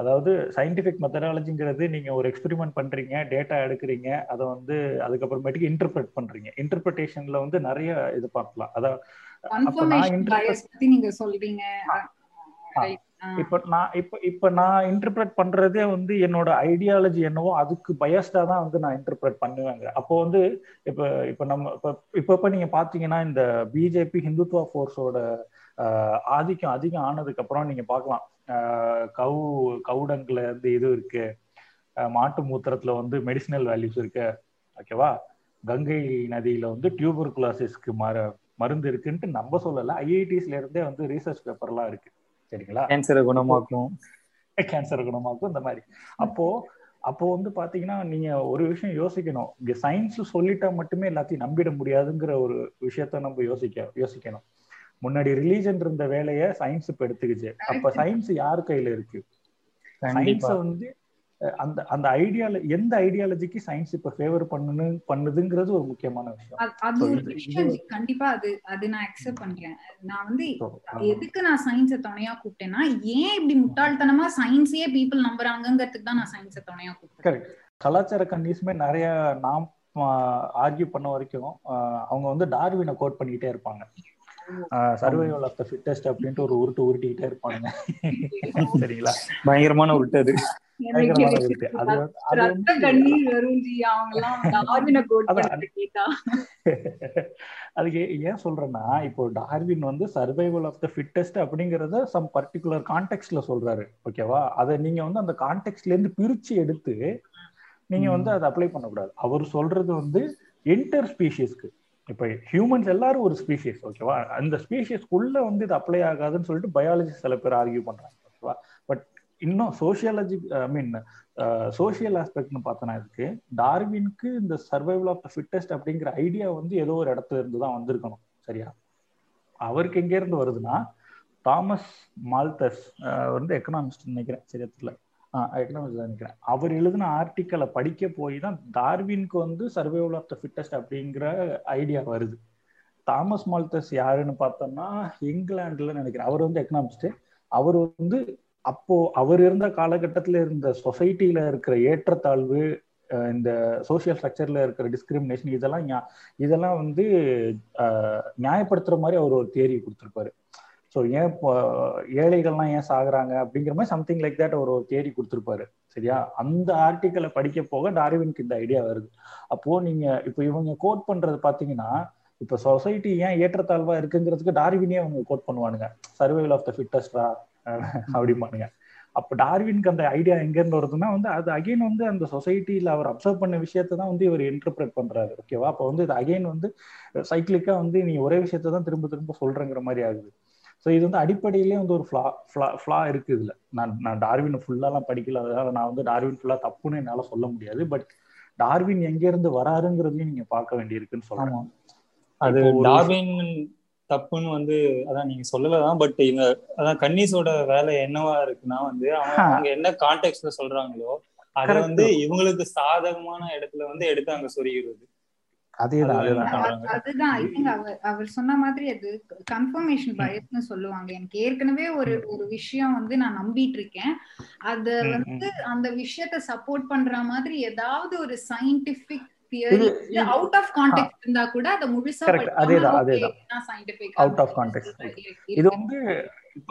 அதாவது சயின்டிபிக் மெத்தடாலஜிங்கிறது நீங்க ஒரு எக்ஸ்பெரிமெண்ட் பண்றீங்க டேட்டா எடுக்கிறீங்க அதை வந்து அதுக்கப்புறமேட்டுக்கு இன்டர்பிரட் பண்றீங்க. இன்டர்பிரிட்டேஷன்ல வந்து நிறைய இது பார்க்கலாம். அதான் நீங்க சொல்றீங்க. இப்ப நான் இப்ப இப்ப நான் இன்டர்பிரட் பண்றதே வந்து என்னோட ஐடியாலஜி என்னவோ அதுக்கு பயஸ்டா தான் வந்து நான் இன்டர்பிரட் பண்ணுவேங்க. அப்போ வந்து இப்ப இப்ப நம்ம இப்ப இப்ப இப்ப நீங்க பாத்தீங்கன்னா இந்த பிஜேபி ஹிந்துத்வா ஃபோர்ஸோட ஆதிக்கம் அதிகம் ஆனதுக்கு அப்புறம் நீங்க பாக்கலாம். கவு கவுடங்குல இருந்து இது இருக்கு. மாட்டு மூத்திரத்துல வந்து மெடிசினல் வேல்யூஸ் இருக்கு. ஓகேவா கங்கை நதியில வந்து டியூபர் குலாசிஸ்க்கு மர மருந்து இருக்குன்ட்டு நம்ம சொல்லல. ஐஐடிஸ்ல இருந்தே வந்து ரீசர்ச் பேப்பர்லாம் இருக்கு. சரிங்களா? கேன்சரை குணமாக்கும். கேன்சரை குணமாக்கும் இந்த மாதிரி. அப்போ அப்போ வந்து பாத்தீங்கன்னா நீங்க ஒரு விஷயம் யோசிக்கணும். இங்க சயின்ஸ் சொல்லிட்டா மட்டுமே எல்லாத்தையும் நம்பிட முடியாதுங்கிற ஒரு விஷயத்த நம்ம யோசிக்க யோசிக்கணும். முன்னாடி ரிலீஜன் இருந்த வேலைய சயின்ஸ் இப்ப எடுத்துக்கிச்சு. அப்ப சயின்ஸ் யார் கையில இருக்கு? சயின்ஸ வந்து அந்த அந்த ஐடியால எந்த ஐடியாலஜிக்கு சயின்ஸ் இப்ப ஃபேவர் பண்ணனு பண்ணுதுங்கிறது ஒரு முக்கியமான விஷயம். அது ஒரு விஷயம். கண்டிப்பா அது அது நான் அக்செப்ட் பண்றேன். நான் வந்து எதுக்கு நான் சயின்ஸ துணையா கூப்பிட்டேன்னா ஏன் இப்படி முட்டாள்தனமா சயின்ஸே பீப்புள் நம்புறாங்கிறதுக்கு தான் நான் சயின்ஸ துணையா கூப்பிட்டேன். கரெக்ட் கலாச்சார கண்டிஷமே நிறைய நாம் ஆர்கியூ பண்ண வரைக்கும் அவங்க வந்து டார்வினை கோட் பண்ணிக்கிட்டே இருப்பாங்க. சர்வைவல் ஆஃப் த ஃபிட்டஸ்ட் அப்படின்ட்டு ஒரு உருட்டு உருட்டிக்கிட்டே இருப்பாங்க சரிங்களா? பயங்கரமான உருட்டு அது. *laughs* அதுக்கு ஏன் சொல்றேன்னா இப்போ டார்வின் வந்து சர்வைவல் ஆஃப் த ஃபிட்டஸ்ட் அப்படிங்கறத சம் பர்டிகுலர் கான்டெக்ட்ல சொல்றாரு. ஓகேவா அதை நீங்க வந்து அந்த கான்டெக்ட்ல இருந்து பிரிச்சு எடுத்து நீங்க வந்து அதை அப்ளை பண்ணக்கூடாது. அவர் சொல்றது வந்து என்டர் ஸ்பீஷிஸ்க்கு இப்போ ஹியூமன்ஸ் எல்லாரும் ஒரு ஸ்பீஷிஸ் ஓகேவா அந்த ஸ்பீஷிஸ்க்குள்ள வந்து இது அப்ளை ஆகாதுன்னு சொல்லிட்டு பயாலஜி சில பேர் ஆர்கியூ பண்றாங்க ஓகேவா பட் இன்னும் சோசியாலஜி ஐ மீன் சோசியல் ஆஸ்பெக்ட்னு பார்த்தோன்னா இதுக்கு டார்வினுக்கு இந்த சர்வைவல் ஆஃப் த ஃபிட்டஸ்ட் அப்படிங்கிற ஐடியா வந்து ஏதோ ஒரு இடத்துல இருந்து தான் வந்திருக்கணும் சரியா? அவருக்கு எங்கேருந்து வருதுன்னா தாமஸ் மால்தஸ் வந்து எக்கனாமிஸ்ட் நினைக்கிறேன் சரியத்துல எக்கனாமிக்ஸ் நினைக்கிறேன். அவர் எழுதின ஆர்டிக்கலை படிக்க போய் தான் டார்வின்க்கு வந்து சர்வைவல் ஆஃப் த ஃபிட்டஸ்ட் அப்படிங்கிற ஐடியா வருது. தாமஸ் மால்தஸ் யாருன்னு பார்த்தோம்னா இங்கிலாந்துல நினைக்கிறேன். அவர் வந்து எக்கனாமிஸ்ட் அவர் வந்து அப்போ அவர் இருந்த காலகட்டத்தில் இருந்த சொசைட்டியில இருக்கிற ஏற்றத்தாழ்வு இந்த சோசியல் ஸ்ட்ரக்சர்ல இருக்கிற டிஸ்கிரிமினேஷன் இதெல்லாம் இதெல்லாம் வந்து நியாயப்படுத்துற மாதிரி அவர் ஒரு தேரியை கொடுத்துருப்பாரு. ஸோ ஏன் இப்போ ஏழைகள்லாம் ஏன் சாகுறாங்க? அப்படிங்கிற மாதிரி சம்திங் லைக் தட் ஒரு தேடி கொடுத்துருப்பாரு. சரியா? அந்த ஆர்டிக்கலை படிக்க போக டார்வினுக்கு இந்த ஐடியா வருது. அப்போ நீங்க இப்போ இவங்க கோட் பண்றது பாத்தீங்கன்னா இப்போ சொசைட்டி ஏன் ஏற்றத்தாழ்வா இருக்குங்கிறதுக்கு டார்வினே அவங்க கோட் பண்ணுவானுங்க. சர்வைவல் ஆஃப் த ஃபிட்டஸ்டா அப்படிம்பானுங்க. அப்போ டார்வின்க்கு அந்த ஐடியா எங்க இருந்து வருதுன்னா வந்து அது அகைன் வந்து அந்த சொசைட்டியில் அவர் அப்சர்வ் பண்ண விஷயத்தை தான் வந்து இவர் இன்டர்பிரேட் பண்றாரு. ஓகேவா அப்போ வந்து இது அகைன் வந்து சைக்கிளிக்காக வந்து நீ ஒரே விஷயத்த தான் திரும்ப திரும்ப சொல்றங்கிற மாதிரி ஆகுது. ஸோ இது வந்து அடிப்படையிலே வந்து ஒரு ஃப்ளா ஃப்ளா ஃப்ளா இருக்கு இதுல. நான் நான் டார்வின் ஃபுல்லாலாம் படிக்கல அதனால நான் வந்து டார்வின் ஃபுல்லா தப்புன்னு என்னால சொல்ல முடியாது. பட் டார்வின் எங்க இருந்து வராருங்கிறதையும் நீங்க பார்க்க வேண்டியிருக்குன்னு சொல்லலாம் அது டார்வின் தப்புன்னு வந்து அதான் நீங்க சொல்லலதான் பட் இவங்க அதான் கன்னிஸோட வேலை என்னவா இருக்குன்னா வந்து அவங்க என்ன கான்டெக்ட்ல சொல்றாங்களோ அதை வந்து இவங்களுக்கு சாதகமான இடத்துல வந்து எடுத்து அங்க சொருகிறது. அதேதான் அதுதான். அவர் அவர் சொன்ன மாதிரி அது கன்ஃபர்மேஷன் பயஸ்னு சொல்லுவாங்க. எனக்கு ஏற்கனவே ஒரு ஒரு விஷயம் வந்து நான் நம்பிட்டு இருக்கேன் அத வந்து அந்த விஷயத்த சப்போர்ட் பண்ற மாதிரி ஏதாவது ஒரு சயின்டிபிக் அவுட் ஆஃப் கான்டெக்ட் இருந்தா கூட அத முழுசா அதேதான் அதேதான். அவுட் ஆஃப் கான்டெக்ட் இது வந்து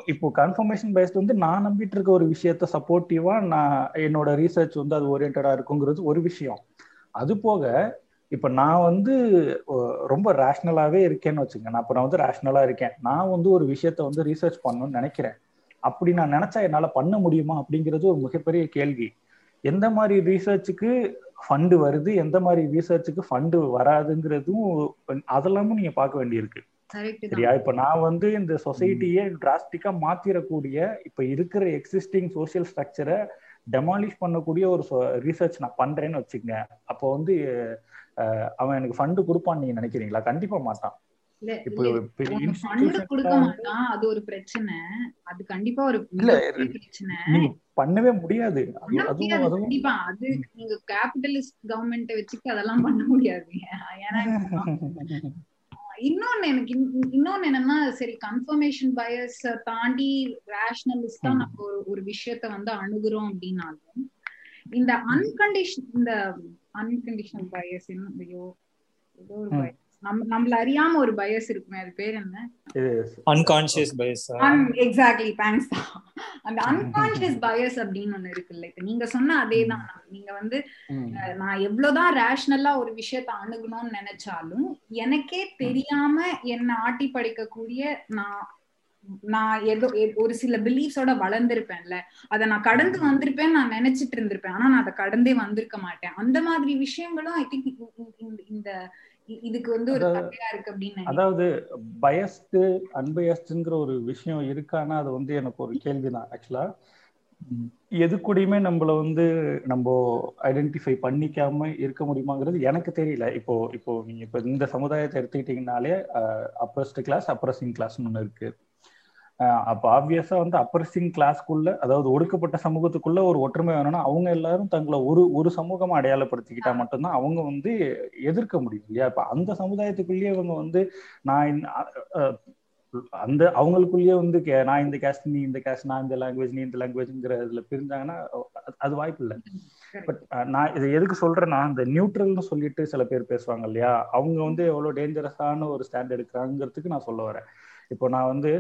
இப்போ கன்ஃபர்மேஷன் பேஸ்ட் வந்து நான் நம்பிட்டு இருக்க ஒரு விஷயத்த சப்போர்ட்டிவா நான் என்னோட ரீசர்ச் வந்து அது ஓரியன்டா இருக்குங்கிறது ஒரு விஷயம். அது போக இப்ப நான் வந்து ரொம்ப ரேஷ்னலாவே இருக்கேன்னு வச்சுங்க நான் இப்ப நான் வந்து ரேஷ்னலா இருக்கேன். நான் வந்து ஒரு விஷயத்த வந்து ரீசர்ச் பண்ணணும்னு நினைக்கிறேன். அப்படி நான் நினைச்சா என்னால பண்ண முடியுமா அப்படிங்கிறது ஒரு மிகப்பெரிய கேள்வி. எந்த மாதிரி ரீசர்ச்சுக்கு ஃபண்டு வருது? எந்த மாதிரி ரீசர்ச்சுக்கு ஃபண்டு வராதுங்கிறதும் அதெல்லாமும் நீங்க பார்க்க வேண்டியிருக்கு. சரியா? இப்ப நான் வந்து இந்த சொசைட்டியே டிராஸ்டிக்கா மாத்திரக்கூடிய இப்ப இருக்கிற எக்ஸிஸ்டிங் சோசியல் ஸ்ட்ரக்சரை டெமாலிஷ் பண்ணக்கூடிய ஒரு ரீசர்ச் நான் பண்றேன்னு வச்சுக்கங்க. அப்போ வந்து அவன் எனக்கு ஃபண்டு கொடுப்பான்னு நீங்க நினைக்கிறீங்களா? கண்டிப்பா மாட்டான். அது ஒரு பிரச்சனை. அது கண்டிப்பா ஒரு பிரச்சனை. பண்ணவே முடியாது. கண்டிப்பா. அது நீங்க கேபிட்டலிஸ்ட் கவர்மெண்ட் வச்சுட்டு அதெல்லாம் பண்ண முடியாது. ஏன்னா *laughs* இன்னொன்னு எனக்கு இன்னொன்னு என்னன்னா சரி கன்ஃபர்மேஷன் பயஸ் தாண்டி ரேஷனலிஸ்டா நம்ம ஒரு ஒரு விஷயத்த வந்து அணுகுறோம் அப்படின்னாலும் இந்த அன்கண்டிஷன் இந்த அன்கண்டிஷனல் பயஸ் ஐயோ ஏதோ ஒரு பயஸ் நம் நம்மள அறியாம ஒரு பயஸ் இருக்குமே அது பேர் என்ன? அன்கான்சியஸ் பயஸ் எக்ஸாக்ட்லி தேங்க்ஸ் அந்த அன்கான்சியஸ் பயஸ் அப்படின்னு ஒண்ணு இருக்குல்ல இப்ப நீங்க சொன்ன அதே தான். நீங்க வந்து நான் எவ்வளவுதான் ரேஷனலா ஒரு விஷயத்த அணுகணும்னு நினைச்சாலும் எனக்கே தெரியாம என்ன ஆட்டி படிக்கக்கூடிய நான் நான் ஏதோ ஒரு சில பிலீஃப்ஸோட வளர்ந்திருப்பேன்ல. அதை நான் கடந்து வந்திருப்பேன் நான் நினைச்சிட்டு இருந்திருப்பேன். ஆனா நான் அதை கடந்தே வந்திருக்க மாட்டேன். அந்த மாதிரி விஷயங்களும் ஐ திங்க் இந்த இதுக்கு வந்து ஒரு தடையா இருக்கு அப்படின்னு அதாவது பயஸ்டு அன்பயஸ்டுங்கிற ஒரு விஷயம் இருக்கானா அது வந்து எனக்கு ஒரு கேள்விதான் ஆக்சுவலா எது கூடயுமே நம்மள வந்து நம்ம ஐடென்டிஃபை பண்ணிக்காம இருக்க முடியுமாங்கிறது எனக்கு தெரியல. இப்போ இப்போ நீங்க இப்போ இந்த சமுதாயத்தை எடுத்துக்கிட்டீங்கனாலே அப்பரஸ்ட் கிளாஸ் அப்ரஸிங் கிளாஸ்னு ஒன்று இருக்கு. அப்போ ஆப்வியஸா வந்து அப்பர்சிங் கிளாஸ்க்குள்ள அதாவது ஒடுக்கப்பட்ட சமூகத்துக்குள்ள ஒரு ஒற்றுமை வேணும்னா அவங்க எல்லாரும் தங்களை ஒரு ஒரு சமூகமா அடையாளப்படுத்திக்கிட்டா மட்டும்தான் அவங்க வந்து எதிர்க்க முடியும் இல்லையா? இப்ப அந்த சமுதாயத்துக்குள்ளேயே அவங்க வந்து நான் அந்த அவங்களுக்குள்ளேயே வந்து நான் இந்த கேஸ்ட் நீ இந்த கேஸ்ட் நான் இந்த லாங்குவேஜ் நீ இந்த லாங்குவேஜ்ங்கிற இதுல பிரிஞ்சாங்கன்னா அது வாய்ப்பு இல்லை. பட் நான் இதை எதுக்கு சொல்றேன்னா இந்த நியூட்ரல்னு சொல்லிட்டு சில பேர் பேசுவாங்க இல்லையா? அவங்க வந்து எவ்வளவு டேஞ்சரஸான ஒரு ஸ்டாண்ட் எடுக்கிறாங்கிறதுக்கு நான் சொல்ல வரேன். இப்போ நான் வந்து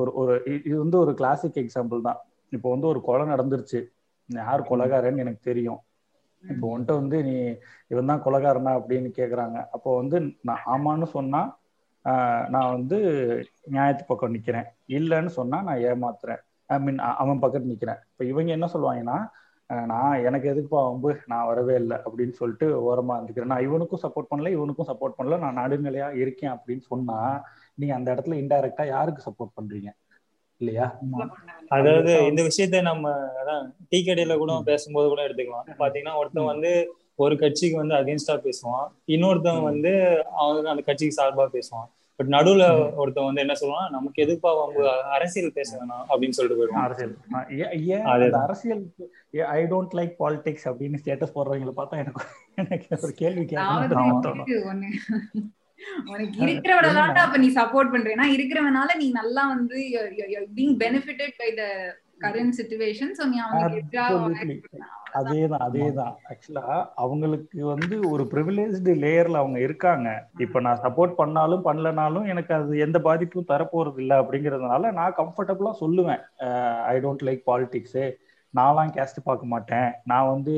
ஒரு ஒரு இது வந்து ஒரு கிளாசிக் எக்ஸாம்பிள் தான். இப்போ வந்து ஒரு கொலை நடந்துருச்சு. யார் கொலகாரன்னு எனக்கு தெரியும். இப்போ உன்ட்ட வந்து நீ இவன் தான் கொலகாரனா அப்படின்னு கேக்குறாங்க. அப்போ வந்து நான் ஆமான்னு சொன்னா நான் வந்து நியாயத்து பக்கம் நிக்கிறேன். இல்லைன்னு சொன்னா நான் ஏமாத்துறேன். ஐ மீன் அவன் பக்கத்து நிக்கிறேன். இப்போ இவங்க என்ன சொல்லுவாங்கன்னா நான் எனக்கு எதுக்குப்பா வம்பு நான் வரவே இல்லை அப்படின்னு சொல்லிட்டு ஓரமா இருந்துக்கிறேன். நான் இவனுக்கும் சப்போர்ட் பண்ணல இவனுக்கும் சப்போர்ட் பண்ணல. நான் நடுநிலையா இருக்கேன் அப்படின்னு சொன்னா நீங்க அந்த இடத்துல இன்டைரக்டா யாருக்கு சப்போர்ட் பண்றீங்க? இல்லையா? அதாவது இந்த விஷயத்த நம்ம அதான் டீ கடையில கூட பேசும்போது கூட எடுத்துக்கலாம். பாத்தீங்கன்னா ஒருத்தன் வந்து ஒரு கட்சிக்கு வந்து அகேன்ஸ்டா பேசுவான். இன்னொருத்தவன் வந்து அவங்க அந்த கட்சிக்கு சார்பா பேசுவான். பட் நடுவுல ஒருத்தன் வந்து என்ன சொல்லுவான் நமக்கு எதுப்பா அவங்க அரசியல் பேச வேணாம் அப்படின்னு சொல்லிட்டு போயிடுவான். அரசியல். அரசியல் ஐ டோன்ட் லைக் பாலிடிக்ஸ் அப்படின்னு ஸ்டேட்டஸ் போடுறவங்களை பார்த்தா எனக்கு எனக்கு ஒரு கேள்வி கேட்கணும். உனக்கு இருக்கிறவனால அப்ப நீ சப்போர்ட் பண்றேன்னா இருக்கிறவனால நீ நல்லா வந்து being benefited by the current situation so நீ அவங்களுக்கு அதேதான் அதேதான். ஆக்சுவலா அவங்களுக்கு வந்து ஒரு ப்ரிவிலேஜ்டு லேயர்ல அவங்க இருக்காங்க. இப்ப நான் சப்போர்ட் பண்ணாலும் பண்ணலனாலும் எனக்கு அது எந்த பாதிப்பும் தரப்போறது இல்லை அப்படிங்கறதுனால நான் கம்ஃபர்டபுளா சொல்லுவேன். ஐ டோன்ட் லைக் பாலிடிக்ஸு நான்லாம் கேஸ்ட் பார்க்க மாட்டேன். நான் வந்து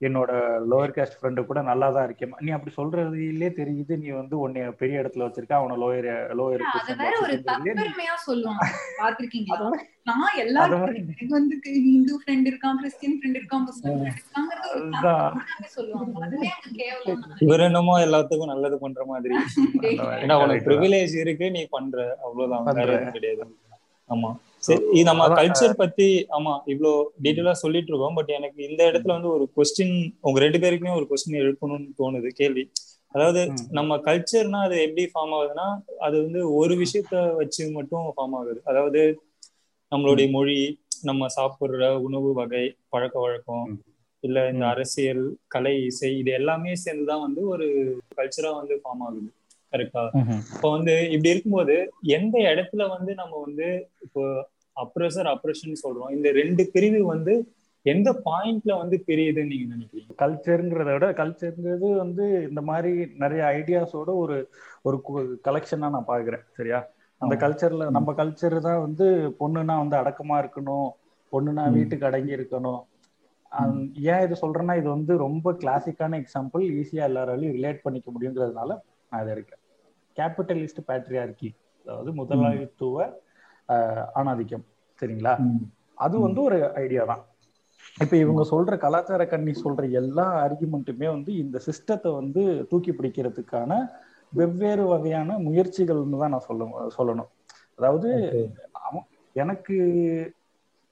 என்னோட லோயர் கேஸ்ட் ஃப்ரெண்டு கூட நல்லா தான் இருக்கேன். நீ அப்படி சொல்றதுலயே தெரியுது. நீ வந்து உன்னை பெரிய இடத்துல வச்சிருக்க அவன லோயர் லோயர் ஒரு தற்பெருமையா சொல்லுவாங்க பாத்திருக்கீங்களா நான் எல்லாரும் வந்து ஹிந்து ஃப்ரெண்ட் இருக்கான் கிறிஸ்டியன் ஃப்ரெண்ட் இருக்கான் முஸ்லிம் இவர் என்னமோ எல்லாத்துக்கும் நல்லது பண்ற மாதிரி *laughs* ஏன்னா உனக்கு ப்ரிவிலேஜ் இருக்கு நீ பண்ற. அவ்வளவுதான். கிடையாது. ஆமா. சரி நம்ம கல்ச்சர் பத்தி ஆமா இவ்வளவு டீட்டெயிலா சொல்லிட்டு இருக்கோம் பட் எனக்கு இந்த இடத்துல வந்து ஒரு கொஸ்டின் உங்க ரெண்டு பேருக்குமே ஒரு கொஸ்டின் எழுப்பணும்னு தோணுது கேள்வி. அதாவது நம்ம கல்ச்சர்னா அது எப்படி ஃபார்ம் ஆகுதுன்னா அது வந்து ஒரு விஷயத்த வச்சு மட்டும் ஃபார்ம் ஆகுது. அதாவது நம்மளுடைய மொழி நம்ம சாப்பிடுற உணவு வகை பழக்க வழக்கம் இல்ல இந்த அரசியல் கலை இசை இது எல்லாமே சேர்ந்துதான் வந்து ஒரு கல்ச்சரா வந்து ஃபார்ம் ஆகுது. கரெக்டா இப்போ வந்து இப்படி இருக்கும்போது எந்த இடத்துல வந்து நம்ம வந்து இப்போ அப்ரஸர் அப்ரஷன் சொல்றோம். இந்த ரெண்டு பிரிவு வந்து எந்த பாயிண்ட்ல வந்து பிரியுதுன்னு நீங்க நினைக்கிறீங்க? கல்ச்சருங்கிறத விட கல்ச்சருங்கிறது வந்து இந்த மாதிரி நிறைய ஐடியாஸோட ஒரு ஒரு கலெக்ஷனா நான் பாக்குறேன் சரியா? அந்த கல்ச்சர்ல நம்ம கல்ச்சர் தான் வந்து பொண்ணுனா வந்து அடக்கமா இருக்கணும் பொண்ணுனா வீட்டுக்கு அடங்கி இருக்கணும். ஏன் இது சொல்றேன்னா இது வந்து ரொம்ப கிளாசிக்கான எக்ஸாம்பிள் ஈஸியா எல்லாராலையும் ரிலேட் பண்ணிக்க முடியுங்கிறதுனால நான் இதை இருக்கேன் கேபிட்டலிஸ்ட் பேட்ரியார்கி அதாவது முதலாளித்துவ ஆணாதிக்கம் சரிங்களா? அது வந்து ஒரு ஐடியா தான். இப்ப இவங்க சொல்ற கலாச்சார கண்ணி சொல்ற எல்லா ஆர்குமெண்ட்டுமே வந்து இந்த சிஸ்டத்தை வந்து தூக்கி பிடிக்கிறதுக்கான வெவ்வேறு வகையான முயற்சிகள்னு தான் நான் சொல்ல சொல்லணும். அதாவது எனக்கு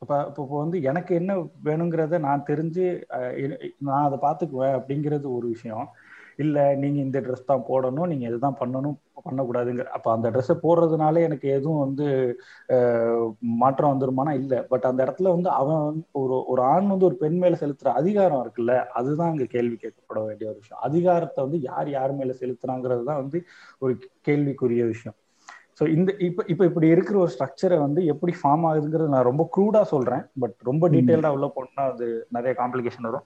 இப்போ இப்போ வந்து எனக்கு என்ன வேணுங்கிறத நான் தெரிஞ்சு நான் அதை பார்த்துக்குவேன் அப்படிங்கிறது ஒரு விஷயம். இல்லை நீங்கள் இந்த ட்ரெஸ் தான் போடணும் நீங்கள் இதுதான் பண்ணணும் பண்ணக்கூடாதுங்க அப்போ அந்த ட்ரெஸ்ஸை போடுறதுனால எனக்கு எதுவும் வந்து மாற்றம் வந்துருமானா இல்லை. பட் அந்த இடத்துல வந்து அவன் ஒரு ஒரு ஆண் வந்து ஒரு பெண் மேலே செலுத்துற அதிகாரம் இருக்குல்ல அதுதான் அங்கே கேள்வி கேட்கப்பட வேண்டிய ஒரு விஷயம். அதிகாரத்தை வந்து யார் யார் மேலே செலுத்துறாங்கிறது தான் வந்து ஒரு கேள்விக்குரிய விஷயம். ஸோ இந்த இப்போ இப்போ இப்படி இருக்கிற ஒரு ஸ்ட்ரக்சரை வந்து எப்படி ஃபார்ம் ஆகுதுங்கிறது நான் ரொம்ப க்ரூடாக சொல்கிறேன் பட் ரொம்ப டீட்டெயில்டாக உள்ள போனா அது நிறைய காம்ப்ளிகேஷன் வரும்.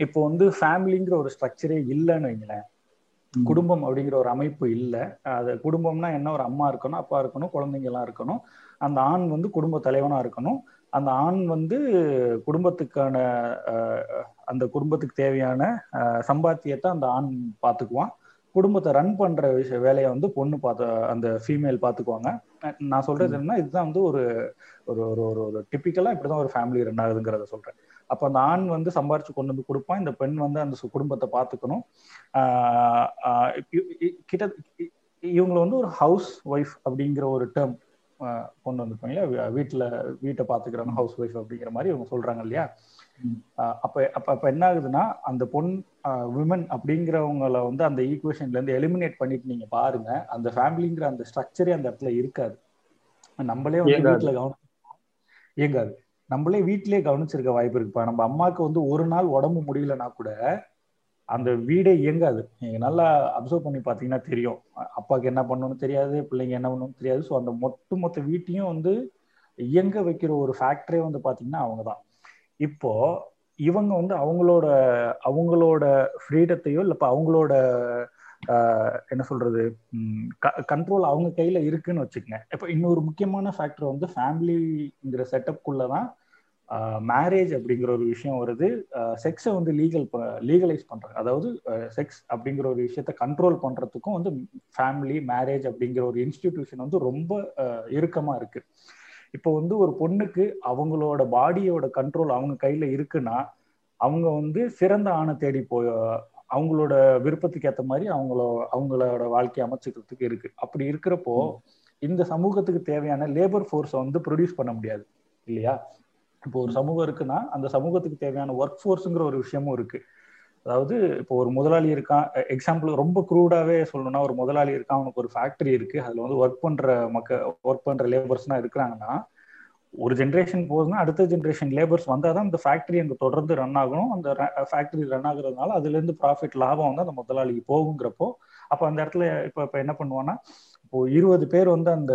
இப்போ வந்து ஃபேமிலிங்கிற ஒரு ஸ்ட்ரக்சரே இல்லைன்னு வைங்களேன். குடும்பம் அப்படிங்கிற ஒரு அமைப்பு இல்லை. அது குடும்பம்னா என்ன? ஒரு அம்மா இருக்கணும் அப்பா இருக்கணும் குழந்தைங்க எல்லாம் இருக்கணும். அந்த ஆண் வந்து குடும்ப தலைவனா இருக்கணும். அந்த ஆண் வந்து குடும்பத்துக்கான அந்த குடும்பத்துக்கு தேவையான சம்பாத்தியத்தை அந்த ஆண் பார்த்துக்குவான். குடும்பத்தை ரன் பண்ற விஷய வேலையை வந்து பொண்ணு பார்த்து அந்த ஃபீமேல் பார்த்துக்குவாங்க. நான் சொல்றது என்னன்னா இதுதான் வந்து ஒரு ஒரு ஒரு ஒரு ஒரு டிப்பிக்கலா இப்படிதான் ஒரு ஃபேமிலி ரன் ஆகுதுங்கிறத சொல்றேன். அப்ப அந்த ஆண் வந்து சம்பாரிச்சு கொண்டு வந்து கொடுப்பான். இந்த பெண் வந்து அந்த குடும்பத்தை பார்த்துக்கணும் கிட்ட இவங்களை வந்து ஒரு ஹவுஸ் ஒய்ஃப் அப்படிங்கிற ஒரு டேர்ம் கொண்டு வந்துருப்பாங்க வீட்டுல வீட்டை பாத்துக்கிறவங்க ஹவுஸ் ஒய்ஃப் அப்படிங்கிற மாதிரி இவங்க சொல்றாங்க இல்லையா? அப்ப அப்ப அப்ப என்ன ஆகுதுன்னா அந்த பொன் விமன் அப்படிங்கிறவங்கள வந்து அந்த ஈக்குவேஷன்ல இருந்து எலிமினேட் பண்ணிட்டு நீங்க பாருங்க. அந்த ஃபேமிலிங்கிற அந்த ஸ்ட்ரக்சரே அந்த இடத்துல இருக்காது. நம்மளே வந்து வீட்டுல கவனம் இயங்காது. நம்மளே வீட்டிலே கவனிச்சிருக்க வாய்ப்பு இருக்குப்பா. நம்ம அம்மாவுக்கு வந்து ஒரு நாள் உடம்பு முடியலன்னா கூட அந்த வீடே இயங்காது. நீங்க நல்லா அப்சர்வ் பண்ணி பாத்தீங்கன்னா தெரியும். அப்பாவுக்கு என்ன பண்ணணும்னு தெரியாது பிள்ளைங்க என்ன பண்ணணும்னு தெரியாது. ஸோ அந்த மொத்த மொத்த வீட்டையும் வந்து இயங்க வைக்கிற ஒரு ஃபேக்டரே வந்து பாத்தீங்கன்னா அவங்க தான் இப்போ இவங்க வந்து அவங்களோட அவங்களோட ஃப்ரீடத்தையோ இல்லை இப்போ அவங்களோட என்ன சொல்றது? கண்ட்ரோல் அவங்க கையில இருக்குன்னு வச்சுக்கங்க. இப்போ இன்னொரு முக்கியமான ஃபேக்டர் வந்து ஃபேமிலிங்கிற செட்டப்குள்ள தான் மேரேஜ் அப்படிங்கிற ஒரு விஷயம் வருது. செக்ஸை வந்து லீகல் லீகலைஸ் பண்றாங்க அதாவது செக்ஸ் அப்படிங்கிற ஒரு விஷயத்த கண்ட்ரோல் பண்றதுக்கும் வந்து ஃபேமிலி மேரேஜ் அப்படிங்கிற ஒரு இன்ஸ்டிடியூஷன் வந்து ரொம்ப இறுக்கமா இருக்கு. இப்போ வந்து ஒரு பொண்ணுக்கு அவங்களோட பாடியோட கண்ட்ரோல் அவங்க கையில இருக்குன்னா அவங்க வந்து சிறந்த ஆணை தேடி போய் அவங்களோட விருப்பத்துக்கு ஏற்ற மாதிரி அவங்களோ அவங்களோட வாழ்க்கையை அமைச்சுக்கிறதுக்கு இருக்கு. அப்படி இருக்கிறப்போ இந்த சமூகத்துக்கு தேவையான லேபர் ஃபோர்ஸை வந்து ப்ரொடியூஸ் பண்ண முடியாது இல்லையா? இப்போ ஒரு சமூகம் இருக்குன்னா அந்த சமூகத்துக்கு தேவையான ஒர்க் ஃபோர்ஸுங்கிற ஒரு விஷயமும் இருக்கு. அதாவது இப்போ ஒரு முதலாளி இருக்கான் எக்ஸாம்பிள் ரொம்ப க்ரூடாவே சொல்லணும்னா ஒரு முதலாளி இருக்கான் அவனுக்கு ஒரு ஃபேக்டரி இருக்கு அதுல வந்து ஒர்க் பண்ற மக்க ஒர்க் பண்ற லேபர்ஸ்லாம் இருக்கிறாங்கன்னா ஒரு ஜென்ரேஷன் போகுதுன்னா அடுத்த ஜென்ரேஷன் லேபர்ஸ் வந்தால் தான் அந்த ஃபேக்டரி அங்கே தொடர்ந்து ரன் ஆகணும். அந்த ஃபேக்டரி ரன் ஆகுறதுனால அதுலேருந்து ப்ராஃபிட் லாபம் வந்து அந்த முதலாளிக்கு போகுங்கிறப்போ அப்போ அந்த இடத்துல இப்போ இப்போ என்ன பண்ணுவான்னா இப்போ இருபது பேர் வந்து அந்த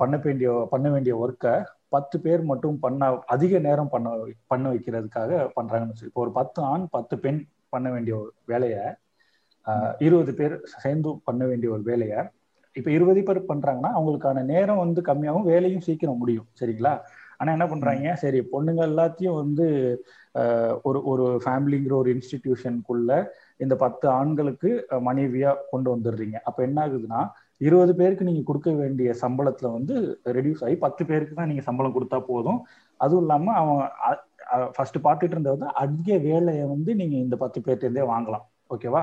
பண்ண வேண்டிய பண்ண வேண்டிய ஒர்க்கை பத்து பேர் மட்டும் பண்ண அதிக நேரம் பண்ண பண்ண வைக்கிறதுக்காக பண்றாங்கன்னு சொல்லி இப்போ ஒரு பத்து ஆண் பத்து பெண் பண்ண வேண்டிய ஒரு வேலையை இருபது பேர் சேர்ந்து பண்ண வேண்டிய ஒரு வேலையை இப்ப இருபது பேர் பண்றாங்கன்னா அவங்களுக்கான நேரம் வந்து கம்மியாகும் வேலையும் சீக்கிரம் முடியும். சரிங்களா? ஆனா என்ன பண்றாங்க? சரி பொண்ணுங்க எல்லாத்தையும் வந்து ஒரு ஒரு ஃபேமிலிங்கிற ஒரு இன்ஸ்டிடியூஷனுக்குள்ள இந்த பத்து ஆண்களுக்கு மனைவியா கொண்டு வந்துடுறீங்க. அப்ப என்ன ஆகுதுன்னா இருபது பேருக்கு நீங்க கொடுக்க வேண்டிய சம்பளத்துல வந்து ரெடியூஸ் ஆகி பத்து பேருக்கு தான் நீங்க சம்பளம் கொடுத்தா போதும். அதுவும் இல்லாம அவன் ஃபர்ஸ்ட் பார்த்துட்டு இருந்தது அதிக வேலையை வந்து நீங்க இந்த பத்து பேர்ட்டேருந்தே வாங்கலாம். ஓகேவா?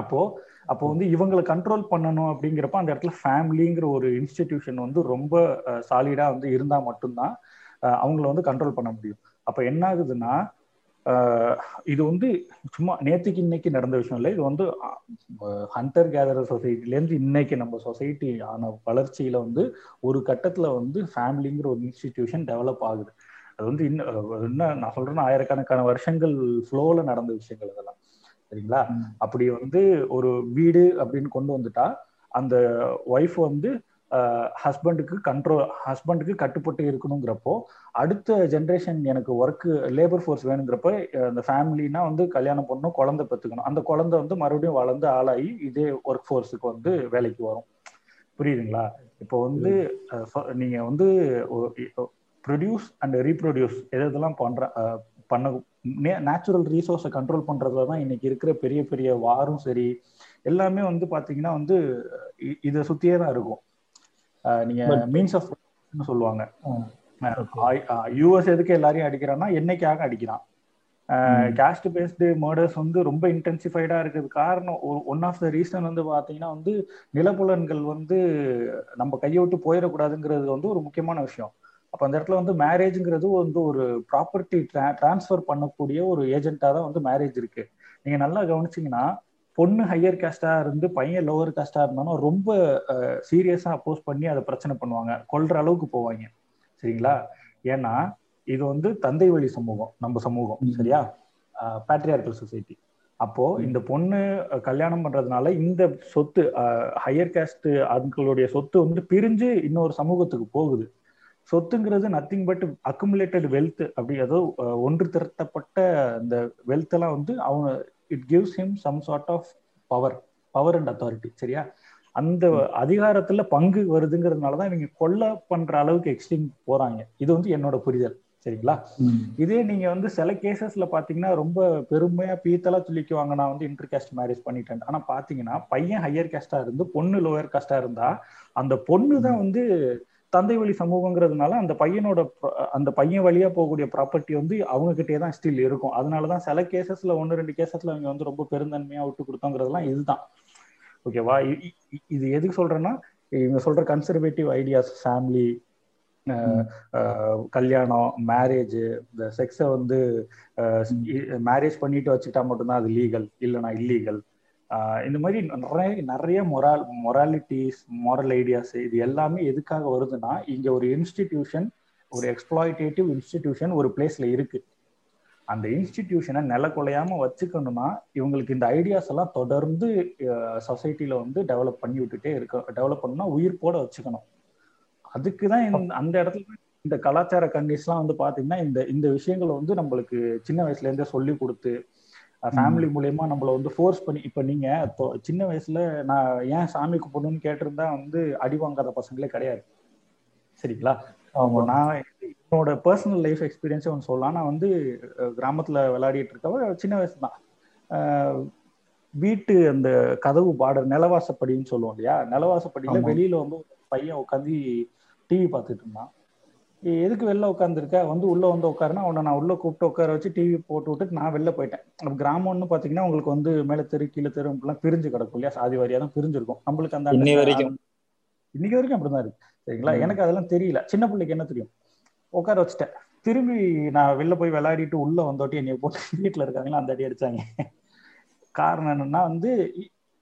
அப்போ அப்போ வந்து இவங்களை கண்ட்ரோல் பண்ணணும் அப்படிங்கிறப்ப அந்த இடத்துல ஃபேமிலிங்கிற ஒரு இன்ஸ்டிடியூஷன் வந்து ரொம்ப சாலிடா வந்து இருந்தா மட்டும்தான் அவங்கள வந்து கண்ட்ரோல் பண்ண முடியும். அப்ப என்ன ஆகுதுன்னா இது வந்து சும்மா நேத்துக்கு இன்னைக்கு நடந்த விஷயம் இல்லை. இது வந்து ஹண்டர் கேதரர் சொசைட்டிலேருந்து இன்னைக்கு நம்ம சொசைட்டி ஆன வளர்ச்சியில வந்து ஒரு கட்டத்துல வந்து ஃபேமிலிங்கிற ஒரு இன்ஸ்டிடியூஷன் டெவலப் ஆகுது. அது வந்து இன்னும் என்ன நான் சொல்றேன்னா ஆயிரக்கணக்கான வருஷங்கள் ஃப்ளோவில் நடந்த விஷயங்கள் இதெல்லாம். சரிங்களா? அப்படி வந்து ஒரு வீடு அப்படின்னு கொண்டு வந்துட்டா அந்த ஒய்ஃப் வந்து ஹஸ்பண்டுக்கு கண்ட்ரோல் ஹஸ்பண்டுக்கு கட்டுப்பட்டு இருக்கணுங்கிறப்போ அடுத்த ஜென்ரேஷன் எனக்கு ஒர்க்கு லேபர் ஃபோர்ஸ் வேணுங்கிறப்ப அந்த ஃபேமிலினா வந்து கல்யாணம் பண்ணணும் குழந்தை பெற்றுக்கணும். அந்த குழந்தை வந்து மறுபடியும் வளர்ந்து ஆளாகி இதே ஒர்க் ஃபோர்ஸுக்கு வந்து வேலைக்கு வரும். புரியுதுங்களா? இப்போ வந்து நீங்க வந்து ப்ரொடியூஸ் அண்ட் ரீப்ரொடியூஸ் எது இதெல்லாம் பண்ற பண்ண நேச்சுரல் ரீசோர்ஸை கண்ட்ரோல் பண்றதுல தான் இன்னைக்கு இருக்கிற பெரிய பெரிய வாரும் சரி எல்லாமே வந்து பாத்தீங்கன்னா வந்து இதை சுத்தியே தான் இருக்கும். நீங்க மீன்ஸ் ஆஃப் சொல்லுவாங்க. யூஎஸ் எதுக்கு எல்லாரையும் அடிக்கிறான்னா என்னைக்காக அடிக்கிறான்? கேஸ்ட் பேஸ்டு மர்டர்ஸ் வந்து ரொம்ப இன்டென்சிஃபைடா இருக்குது காரணம் ஒன் ஆஃப் த ரீசன் வந்து பாத்தீங்கன்னா வந்து நிலப்புலன்கள் வந்து நம்ம கையை விட்டு போயிடக்கூடாதுங்கிறது வந்து ஒரு முக்கியமான விஷயம். அப்போ அந்த இடத்துல வந்து மேரேஜ்ங்கிறது வந்து ஒரு ப்ராப்பர்ட்டி டிரான்ஸ்ஃபர் பண்ணக்கூடிய ஒரு ஏஜென்ட்டா தான் வந்து மேரேஜ் இருக்கு. நீங்க நல்லா கவனிச்சீங்கன்னா பொண்ணு ஹையர் காஸ்டா இருந்து பையன் லோவர் காஸ்டா இருந்தாலும் ரொம்ப சீரியஸா அப்போஸ் பண்ணி அதை பிரச்சனை பண்ணுவாங்க. கொல்ற அளவுக்கு போவாங்க. சரிங்களா? ஏன்னா இது வந்து தந்தை வழி சமூகம் நம்ம சமூகம் சரியா? பேட்ரியார்கல் சொசைட்டி அப்போ இந்த பொண்ணு கல்யாணம் பண்றதுனால இந்த சொத்து ஹையர் காஸ்ட் ஆட்களுடைய சொத்து வந்து பிரிஞ்சு இன்னொரு சமூகத்துக்கு போகுது. சொத்துங்கிறது நத்திங் பட் அக்குமுலேட்டட் வெல்த் அப்படி ஏதோ ஒன்று திரட்டப்பட்ட இந்த வெல்த் எல்லாம் வந்து அவங்க it gives him some sort of power power and authority சரியா? அந்த அதிகாரத்துல பங்கு வருதுங்கிறதுனாலதான் இவங்க கொல்ல பண்ற அளவுக்கு எக்ஸ்ட்ரீம் போறாங்க. இது வந்து என்னோட புரிதல் சரிங்களா? இதே நீங்க வந்து சில கேசஸ்ல பாத்தீங்கன்னா ரொம்ப பெருமையா பீத்தலா சொல்லிக்குவாங்க நான் வந்து இன்டர் கேஸ்ட் மேரேஜ் பண்ணிட்டேன். ஆனா பாத்தீங்கன்னா பையன் ஹையர் கேஸ்டா இருந்து பொண்ணு லோயர் காஸ்டா இருந்தா அந்த பொண்ணு தான் வந்து தந்தை வழி சமூகங்கிறதுனால அந்த பையனோட அந்த பையன் வழியா போகக்கூடிய ப்ராப்பர்ட்டி வந்து அவங்க கிட்டே தான் ஸ்டில் இருக்கும். அதனாலதான் சில கேசஸ்ல ஒன்னு ரெண்டு கேசஸ்ல அவங்க வந்து ரொம்ப பெருந்தன்மையா விட்டு கொடுத்தோங்கிறதுலாம் இதுதான். ஓகேவா இது எதுக்கு சொல்றேன்னா இவங்க சொல்ற கன்சர்வேட்டிவ் ஐடியாஸ் ஃபேமிலி கல்யாணம் மேரேஜ் இந்த செக்ஸை வந்து மேரேஜ் பண்ணிட்டு வச்சுக்கிட்டா மட்டும்தான் அது லீகல் இல்லைனா இல்லீகல் இந்த மாதிரி நிறைய நிறைய மொரால் மொராலிட்டிஸ் மாரல் ஐடியாஸ் இது எல்லாமே எதுக்காக வருதுன்னா இங்க ஒரு இன்ஸ்டிடியூஷன் ஒரு எக்ஸ்ப்ளாய்டேட்டிவ் இன்ஸ்டிடியூஷன் ஒரு பிளேஸ்ல இருக்கு. அந்த இன்ஸ்டிடியூஷனை நில குலையாம வச்சுக்கணும்னா இவங்களுக்கு இந்த ஐடியாஸ் எல்லாம் தொடர்ந்து சொசைட்டில வந்து டெவலப் பண்ணி விட்டுட்டே இருக்க டெவலப் பண்ணா உயிர் போட வச்சுக்கணும். அதுக்குதான் தான் அந்த இடத்துல இந்த கலாச்சார கண்டிஸ்லாம் வந்து பாத்தீங்கன்னா இந்த இந்த விஷயங்களை வந்து நம்மளுக்கு சின்ன வயசுல இருந்தே சொல்லி கொடுத்து ஃபேமிலி மூலியமா நம்மள வந்து ஃபோர்ஸ் பண்ணி இப்ப நீங்க சின்ன வயசுல நான் ஏன் சாமி கும்பிடணும்னு கேட்டிருந்தா வந்து அடி வாங்காத பசங்களே கிடையாது. சரிங்களா? நான் என்னோட பர்சனல் லைஃப் எக்ஸ்பீரியன்ஸே ஒன்று சொல்லலாம். நான் வந்து கிராமத்துல விளையாடிட்டு இருக்கவ சின்ன வயசு தான் வீட்டு அந்த கதவு பாடர் நிலவாசப்படின்னு சொல்லுவோம் இல்லையா? நிலவாசப்படியில வெளியில வந்து பையன் உட்காந்து டிவி பார்த்துட்டு இருந்தான். எதுக்கு வெளில உட்காந்துருக்க வந்து உள்ள வந்து உட்காருனா அவனை நான் உள்ள கூப்பிட்டு உட்கார வச்சு டிவி போட்டு விட்டு நான் வெளில போயிட்டேன். அப்ப கிராமம்னு பாத்தீங்கன்னா உங்களுக்கு வந்து மேல தெரு கீழே தெரு எல்லாம் பிரிஞ்சு கிடக்கும் இல்லையா? சாதி வாரியா தான் பிரிஞ்சிருக்கும். நம்மளுக்கு அந்த இன்னைக்கு வரைக்கும். இன்னைக்கு வரைக்கும் அப்படிதான் இருக்கு. சரிங்களா? எனக்கு அதெல்லாம் தெரியல. சின்ன பிள்ளைக்கு என்ன தெரியும்? உட்கார வச்சுட்டேன். திரும்பி நான் வெளில போய் விளையாடிட்டு உள்ள வந்தோட்டி என்னைய போட்டு *laughs* வீட்டுல இருக்காங்களா? அந்த அடி அடிச்சாங்க. காரணம் என்னன்னா வந்து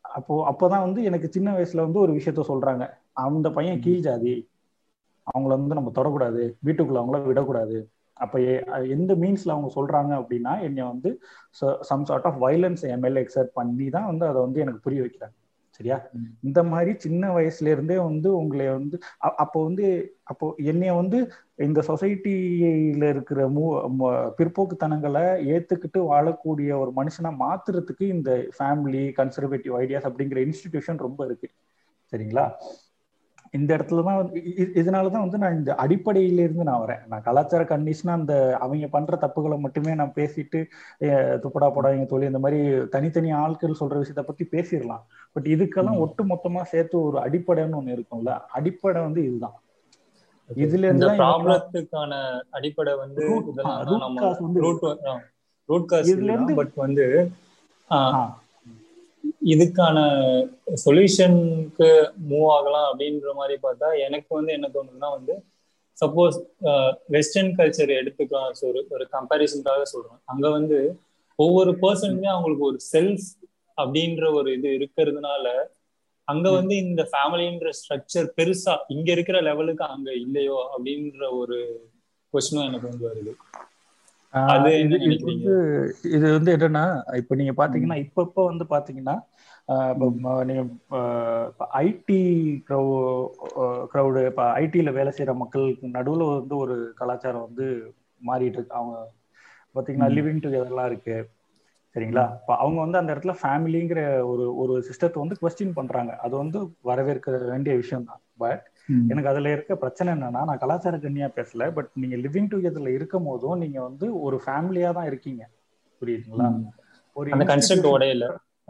அப்போ அப்போதான் வந்து எனக்கு சின்ன வயசுல வந்து ஒரு விஷயத்த சொல்றாங்க. அந்த பையன் கீழ் ஜாதி. அவங்கள வந்து நம்ம தொடக்கூடாது. வீட்டுக்குள்ள அவங்கள விடக்கூடாது. அப்ப எந்த மீன்ஸ்ல அவங்க சொல்றாங்க அப்படின்னா என்னை வந்து சம் சார்ட் ஆஃப் வயலன்ஸ் மேல எக்ஸர்ட் பண்ணி தான் வந்து அதை வந்து எனக்கு புரிய வைக்கிறாங்க. சரியா? இந்த மாதிரி சின்ன வயசுல இருந்தே வந்து உங்களை வந்து அப்போ வந்து அப்போ என்னைய வந்து இந்த சொசைட்டியில இருக்கிற மூ பிற்போக்குத்தனங்களை ஏத்துக்கிட்டு வாழக்கூடிய ஒரு மனுஷனா மாத்துறதுக்கு இந்த ஃபேமிலி கன்சர்வேட்டிவ் ஐடியாஸ் அப்படிங்கிற இன்ஸ்டிடியூஷன் ரொம்ப இருக்கு. சரிங்களா? இந்த இடத்துலதான் இதனாலதான் வந்து நான் இந்த அடிப்படையில இருந்து நான் வரேன். நான் கலாச்சார கண்டிஷனா அந்த அவங்க பண்ற தப்புகளை மட்டுமே நான் பேசிட்டு துப்படா போடாங்க தொழில் இந்த மாதிரி தனித்தனி ஆட்கள் சொல்ற விஷயத்த பத்தி பேசிடலாம். பட் இதுக்கெல்லாம் ஒட்டு மொத்தமா சேர்த்து ஒரு அடிப்படைன்னு ஒண்ணு இருக்கும்ல. அடிப்படை வந்து இதுதான். இதுல இருந்து ப்ராப்ளத்துக்கான அடிப்படை வந்து ரூட் காஸ் இதுல இருந்து பட் வந்து இதுக்கான சொல்யூஷனுக்கு மூவ் ஆகலாம் அப்படின்ற மாதிரி பார்த்தா எனக்கு வந்து என்ன தோணுதுன்னா வந்து சப்போஸ் வெஸ்டர்ன் கல்ச்சர் எடுத்துக்கலாம் ஒரு ஒரு கம்பேரிசனுக்காக சொல்றேன். அங்க வந்து ஒவ்வொரு பர்சனுமே அவங்களுக்கு ஒரு செல்ஃப் அப்படின்ற ஒரு இது இருக்கிறதுனால அங்க வந்து இந்த ஃபேமிலின்ற ஸ்ட்ரக்சர் பெருசா இங்க இருக்கிற லெவலுக்கு அங்க இல்லையோ அப்படின்ற ஒரு கொஸ்டினும் எனக்கு வந்து வருது. அது வந்து இது வந்து என்னன்னா இப்ப நீங்க பாத்தீங்கன்னா இப்ப இப்ப வந்து பாத்தீங்கன்னா நீங்க ஐடி க்ரௌடு இப்ப ஐடில வேலை செய்யற மக்களுக்கு நடுவுல வந்து ஒரு கலாச்சாரம் வந்து மாறிட்டு இருக்கு. அவங்க பாத்தீங்கன்னா லிவிங் டுகெதர்லாம் இருக்கு. சரிங்களா? இப்ப அவங்க வந்து அந்த இடத்துல ஃபேமிலிங்கிற ஒரு ஒரு சிஸ்டத்தை வந்து கொஸ்டின் பண்றாங்க. அது வந்து வரவேற்க வேண்டிய விஷயம் தான் பட் எனக்கு அதுல இருக்க பிரச்சனை என்னன்னா நான் கலாச்சார கண்ணியா பேசல பட் நீங்க லிவிங் டுகெதர்ல இருக்கும் போதும் நீங்க வந்து ஒரு ஃபேமிலியா தான் இருக்கீங்க. புரியுதுங்களா? ஒரு அந்த கன்செப்ட் உடையில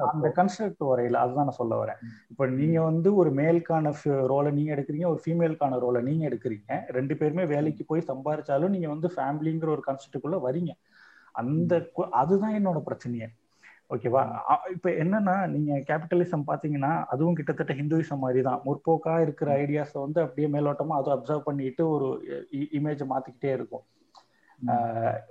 அந்த கன்ஸ்ட்ரக்ட் வரையில அதுதான் நான் சொல்ல வரேன். இப்ப நீங்க வந்து ஒரு மேலுக்கான ரோலை நீங்க எடுக்கிறீங்க ஒரு ஃபீமேலுக்கான ரோலை நீங்க எடுக்கிறீங்க. ரெண்டு பேருமே வேலைக்கு போய் சம்பாரிச்சாலும் நீங்க வந்து ஃபேமிலிங்கிற ஒரு கான்செப்டுக்குள்ள வரீங்க. அந்த அதுதான் என்னோட பிரச்சனையே. ஓகேவா? இப்ப என்னன்னா நீங்க கேபிட்டலிசம் பாத்தீங்கன்னா அதுவும் கிட்டத்தட்ட ஹிந்துவிசம் மாதிரி தான் முற்போக்கா இருக்கிற ஐடியாஸை வந்து அப்படியே மேலோட்டமா அதை அப்சர்வ் பண்ணிட்டு ஒரு இமேஜ் மாத்திக்கிட்டே இருக்கும்.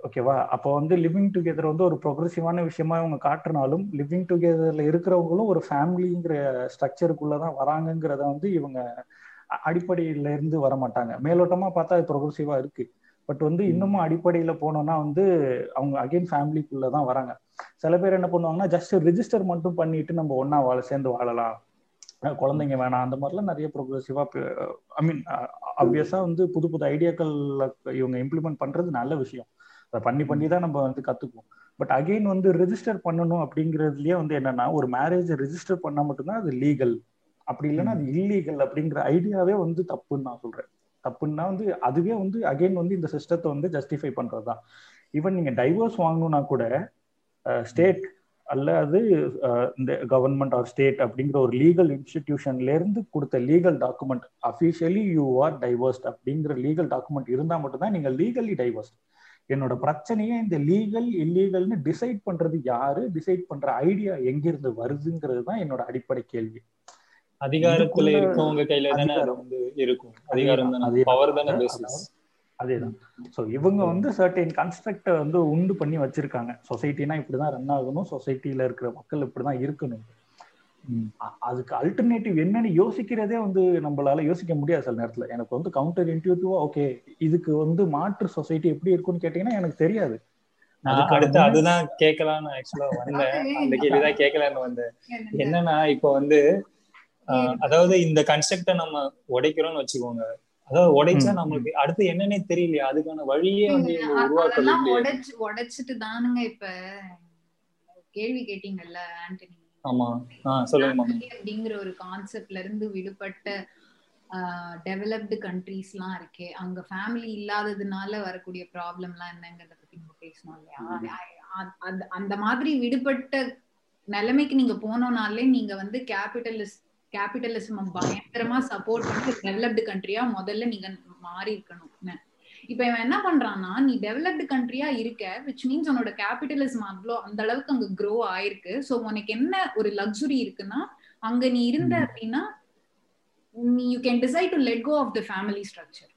ஓகேவா? அப்போ வந்து லிவிங் டுகெதர் வந்து ஒரு ப்ரொக்ரெசிவான விஷயமா இவங்க காட்டுனாலும் லிவிங் டுகெதர்ல இருக்கிறவங்களும் ஒரு ஃபேமிலிங்கிற ஸ்ட்ரக்சருக்குள்ளதான் வராங்கங்கிறத வந்து இவங்க அடிப்படையில இருந்து வர மாட்டாங்க மேலோட்டமா பார்த்தா அது ப்ரொக்ரெசிவா இருக்கு. பட் வந்து இன்னமும் அடிப்படையில போனோம்னா வந்து அவங்க அகைன் ஃபேமிலிக்குள்ளதான் வராங்க. சில பேர் என்ன பண்ணுவாங்கன்னா ஜஸ்ட் ரிஜிஸ்டர் மட்டும் பண்ணிட்டு நம்ம ஒன்னா வாழ சேர்ந்து வாழலாம். குழந்தைங்க வேணாம் அந்த மாதிரிலாம் நிறைய ப்ரோக்ரெசிவா ஐ மீன் அப்வியஸா வந்து புது புது ஐடியாக்கள் இவங்க இம்ப்ளிமெண்ட் பண்றது நல்ல விஷயம். அதை பண்ணி பண்ணி தான் நம்ம வந்து கத்துக்குவோம். பட் அகைன் வந்து ரிஜிஸ்டர் பண்ணணும் அப்படிங்கிறதுலயே வந்து என்னன்னா ஒரு மேரேஜ் ரிஜிஸ்டர் பண்ணா மட்டும்தான் அது லீகல் அப்படி இல்லைன்னா அது இல்லீகல் அப்படிங்கிற ஐடியாவே வந்து தப்புன்னு நான் சொல்றேன். தப்புன்னா வந்து அதுவே வந்து அகைன் வந்து இந்த சிஸ்டத்தை வந்து ஜஸ்டிஃபை பண்றதுதான். ஈவன் நீங்க டைவர்ஸ் வாங்கணும்னா கூட ஸ்டேட் அல்லது இந்த கவர்மெண்ட் ஆர் ஸ்டேட் அப்படிங்கிற ஒரு லீகல் இன்ஸ்டிடியூஷன்ல இருந்து கொடுத்த legal document officially you are divorced அப்படிங்கிற லீகல் டாக்குமெண்ட் இருந்தா மட்டும்தான் நீங்க லீகலி டைவர்ஸ்ட் என்னோட பிரச்சனையே இந்த லீகல் இல்லீகல்னு டிசைட் பண்றது யாரு? டிசைட் பண்ற ஐடியா எங்கிருந்து வருதுங்கிறது தான் என்னோட அடிப்படை கேள்வி. அதிகாரத்துல இருக்கவங்க கையில தானே வந்து இருக்கும். அதிகாரம் தானே பவர் தானே. பேசிஸ் அதேதான். ஸோ இவங்க வந்து சர்டைன் கன்ஸ்ட்ரக்டை வந்து உண்டு பண்ணி வச்சிருக்காங்க. சொசைட்டினா இப்படிதான் ரன் ஆகணும். சொசைட்டில இருக்கிற மக்கள் இப்படிதான் இருக்கணும். அதுக்கு அல்டர்னேட்டிவ் என்னன்னு யோசிக்கிறதே வந்து நம்மளால யோசிக்க முடியாது சில நேரத்துல. எனக்கு வந்து கவுண்டர் இன்டியூட்டிவா ஓகே இதுக்கு வந்து மாற்று சொசைட்டி எப்படி இருக்கும்னு கேட்டீங்கன்னா எனக்கு தெரியாது. அடுத்து அதுதான் கேட்கலாம்னு ஆக்சுவலா வந்தேன். அந்த கேள்விதான் கேட்கலான்னு வந்தேன். என்னன்னா இப்போ வந்து அதாவது இந்த கன்ஸ்ட்ரக்ட நம்ம உடைக்கிறோம்னு வச்சுக்கோங்க. அதாவது உடைச்சா நம்மளுக்கு அடுத்து என்னன்னே தெரியலையா அதுக்கான வழியே வந்து உருவாக்கலாம் உடைச்சு உடைச்சிட்டு தானுங்க இப்ப. கேள்வி கேட்டீங்கல்ல ஆண்டனி? ஆமா. ஆஹ் சொல்லுங்க அப்படிங்கிற ஒரு கான்செப்ட்ல இருந்து விடுபட்ட டெவலப்டு கண்ட்ரீஸ் எல்லாம் இருக்கே. அங்க ஃபேமிலி இல்லாததுனால வரக்கூடிய ப்ராப்ளம் எல்லாம் என்னங்கிறத பத்தி நம்ம பேசணும் இல்லையா? அந்த மாதிரி விடுபட்ட நிலைமைக்கு நீங்க போனோம்னாலே நீங்க வந்து கேபிட்டலிஸ்ட் கேபிட்டலிசம் பயங்கரமா சப்போர்ட் பண்ணி டெவலப்டு கண்ட்ரியா முதல்ல நீங்க மாறி இருக்கணும். இப்ப இவன் என்ன பண்றான்னா நீ டெவலப்டு கண்ட்ரியா இருக்க விச் மீன்ஸ் உன்னோட கேபிட்டலிசம் அவ்வளோ அந்த அளவுக்கு அங்க க்ரோ ஆயிருக்கு. சோ உனக்கு என்ன ஒரு லக்ஸுரி இருக்குன்னா அங்க நீ இருந்த அப்படின்னா நீ you can decide to let go of the family structure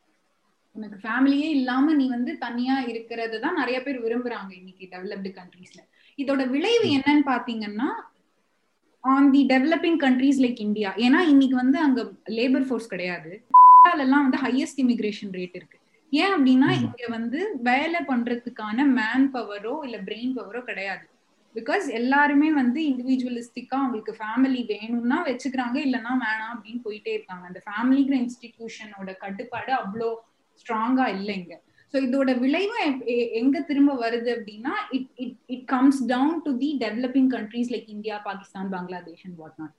உனக்கு ஃபேமிலியே இல்லாம நீ வந்து தனியா இருக்கிறது தான் நிறைய பேர் விரும்புறாங்க இன்னைக்கு டெவலப்டு கண்ட்ரீஸ்ல இதோட விளைவு என்னன்னு பாத்தீங்கன்னா on the developing countries like India ஏன்னா இன்னைக்கு வந்து அங்க லேபர் ஃபோர்ஸ் கிடையாது. எல்லாம் வந்து ஹையஸ்ட் இமிகிரேஷன் ரேட் இருக்கு. ஏன் அப்படின்னா இங்க வந்து வேலை பண்றதுக்கான மேன் பவரோ இல்ல பிரெயின் பவரோ கிடையாது. பிகாஸ் எல்லாருமே வந்து இண்டிவிஜுவலிஸ்டிக்கா அவங்களுக்கு ஃபேமிலி வேணும்னா வச்சுக்கிறாங்க இல்லைன்னா வேணாம் அப்படின்னு போயிட்டே இருக்காங்க. அந்த ஃபேமிலிங்கிற இன்ஸ்டிடியூஷனோட கட்டுப்பாடு அவ்வளோ ஸ்ட்ராங்கா இல்லை இங்க. ஸோ இதோட விளைவு எங்க திரும்ப வருது அப்படின்னா it it it comes down to the developing countries like India Pakistan Bangladesh and what not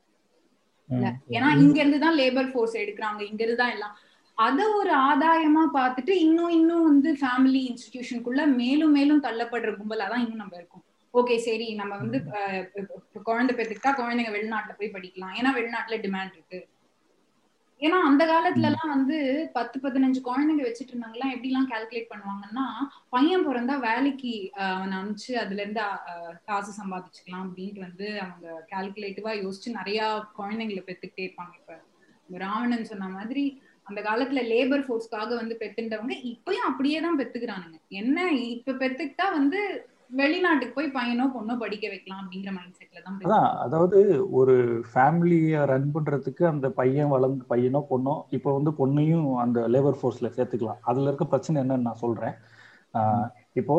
ஏன்னா இங்க இருந்து தான் லேபர் ஃபோர்ஸ் எடுக்கிறாங்க. இங்க இருந்து தான் எல்லாம். அத ஒரு ஆதாயமா பார்த்துட்டு இன்னும் இன்னும் வந்து ஃபேமிலி இன்ஸ்டிடியூஷனுக்குள்ள மேலும் மேலும் தள்ளப்படுற கும்பலா தான் இன்னும் நம்ம இருக்கோம். ஓகே சரி. நம்ம வந்து குழந்தை பெற்றுக்கிட்டா குழந்தைங்க வெளிநாட்டுல போய் படிக்கலாம். ஏன்னா வெளிநாட்டுல டிமாண்ட் இருக்கு. ஏன்னா அந்த காலத்துல எல்லாம் வந்து பத்து பதினஞ்சு குழந்தைங்க வச்சுட்டு இருந்தாங்கலாம் எப்படி எல்லாம் கால்குலேட் பண்ணுவாங்கன்னா பையன் பிறந்தா வேலைக்கு அவனை அனுப்பிச்சு அதுல இருந்து காசு சம்பாதிச்சுக்கலாம் அப்படின்ட்டு வந்து அவங்க கால்குலேட்டிவா யோசிச்சு நிறைய குழந்தைங்களை பெத்துக்கிட்டே இருப்பாங்க இப்ப. ராவணன் சொன்ன மாதிரி அந்த காலத்துல லேபர் ஃபோர்ஸ்க்காக வந்து பெத்துட்டவங்க இப்பயும் அப்படியே தான் பெத்துக்கிறானுங்க. என்ன இப்ப பெத்துக்கிட்டா வந்து வெளிநாட்டுக்கு போய் பையனோ பொண்ணோ படிக்க வைக்கலாம் அப்படிங்கிற மைண்ட் செட்ல தான் அதான் அதாவது ஒரு ஃபேமிலிய ரன் பண்றதுக்கு அந்த பையன் வளர்ந்து பையனோ பொண்ணோ இப்போ வந்து பொண்ணையும் அந்த லேபர் ஃபோர்ஸ்ல சேர்த்துக்கலாம். அதுல இருக்க பிரச்சனை என்னன்னு நான் சொல்றேன். இப்போ